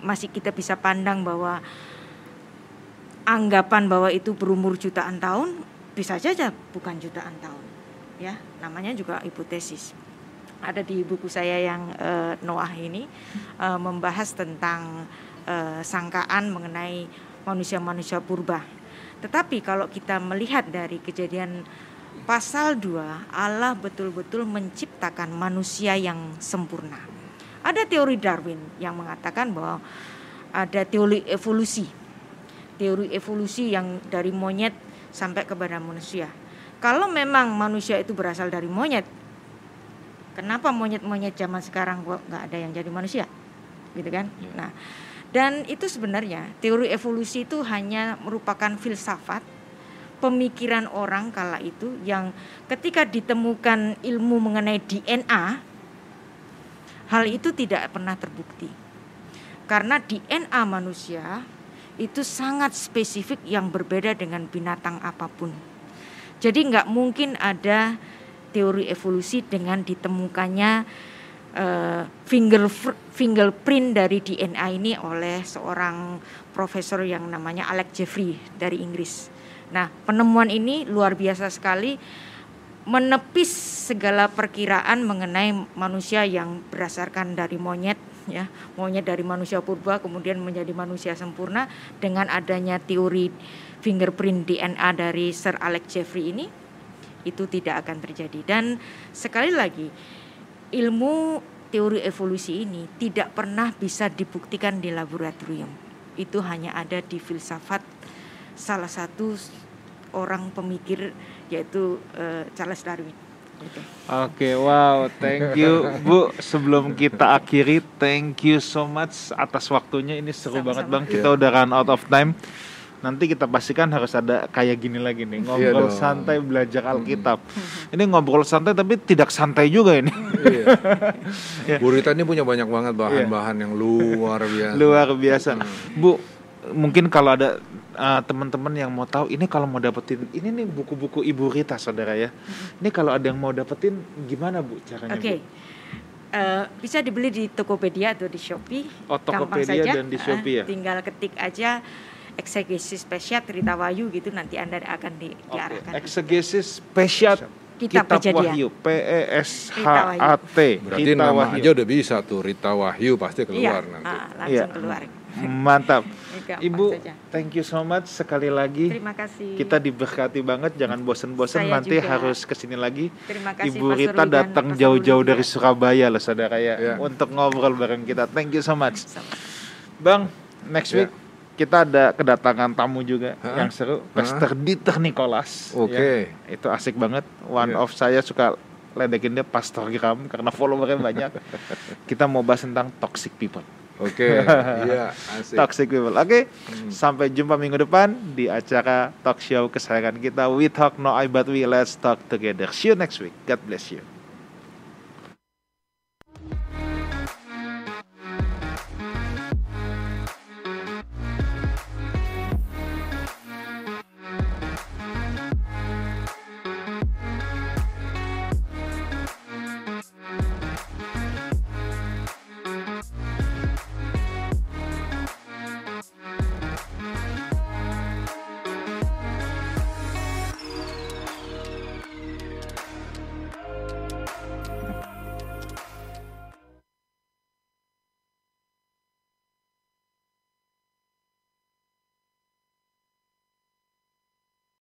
masih kita bisa pandang bahwa anggapan bahwa itu berumur jutaan tahun bisa saja bukan jutaan tahun. Ya, namanya juga hipotesis. Ada di buku saya yang uh, Noah ini uh, membahas tentang uh, sangkaan mengenai manusia-manusia purba. Tetapi kalau kita melihat dari kejadian pasal 2, Allah betul-betul menciptakan manusia yang sempurna. Ada teori Darwin yang mengatakan bahwa ada teori evolusi. Teori evolusi yang dari monyet sampai kepada manusia. Kalau memang manusia itu berasal dari monyet, kenapa monyet-monyet zaman sekarang kok nggak ada yang jadi manusia? Gitu kan? Ya. Nah, dan itu sebenarnya teori evolusi itu hanya merupakan filsafat pemikiran orang kala itu yang ketika ditemukan ilmu mengenai DNA hal itu tidak pernah terbukti. Karena DNA manusia itu sangat spesifik yang berbeda dengan binatang apa pun. Jadi nggak mungkin ada teori evolusi dengan ditemukannya uh, finger fingerprint dari DNA ini oleh seorang profesor yang namanya Alex Jeffrey dari Inggris. Nah, penemuan ini luar biasa sekali menepis segala perkiraan mengenai manusia yang berdasarkan dari monyet ya, monyet dari manusia purba kemudian menjadi manusia sempurna dengan adanya teori fingerprint DNA dari Sir Alex Jeffrey ini itu tidak akan terjadi dan sekali lagi ilmu teori evolusi ini tidak pernah bisa dibuktikan di laboratorium. Itu hanya ada di filsafat salah satu orang pemikir yaitu uh, Charles Darwin. Oke, okay, wow, thank you Bu. Sebelum kita akhiri, thank you so much atas waktunya. Ini seru Sama-sama. banget Bang. Kita yeah. udah run out of time nanti kita pastikan harus ada kayak gini lagi nih iya ngobrol iya santai belajar Alkitab. Hmm. Ini ngobrol santai tapi tidak santai juga ini. Iya. ya. Bu Rita ini punya banyak banget bahan-bahan iya. yang luar biasa. Luar biasa. Bu, mungkin kalau ada uh, teman-teman yang mau tahu ini kalau mau dapetin ini nih buku-buku Ibu Rita saudara ya. Ini kalau ada yang mau dapetin gimana Bu caranya okay. Bu? Uh, bisa dibeli di Tokopedia atau di Shopee. Oh, Tokopedia dan di Shopee ya. Uh, tinggal ketik aja eksegesis spesiat Rita Wahyu gitu nanti Anda akan di, okay. diarahkan. Eksegesis spesiat Kitab, Kitab Wahyu P E S H A T. Berarti Rita nama Wahyu. aja udah bisa tuh Rita Wahyu pasti keluar iya, nanti. Ah, langsung iya. keluar. Mantap. Ibu, thank you so much sekali lagi. Terima kasih. Kita diberkati banget, jangan bosen-bosen nanti juga. harus ke sini lagi. Terima kasih Ibu Rita datang jauh-jauh dari Surabaya loh saudara ya, yeah. untuk ngobrol bareng kita. Thank you so much. Bang, next yeah. week kita ada kedatangan tamu juga ha? yang seru Pastor Dieter Nicholas oke okay. ya. itu asik banget one yeah. of saya suka ledekin dia Pastor Gram karena followernya banyak kita mau bahas tentang toxic people Oke, okay, iya, asik. Toxic people. Oke, okay, hmm. sampai jumpa minggu depan di acara talk show kesayangan kita We Talk No I But We Let's Talk Together. See you next week. God bless you.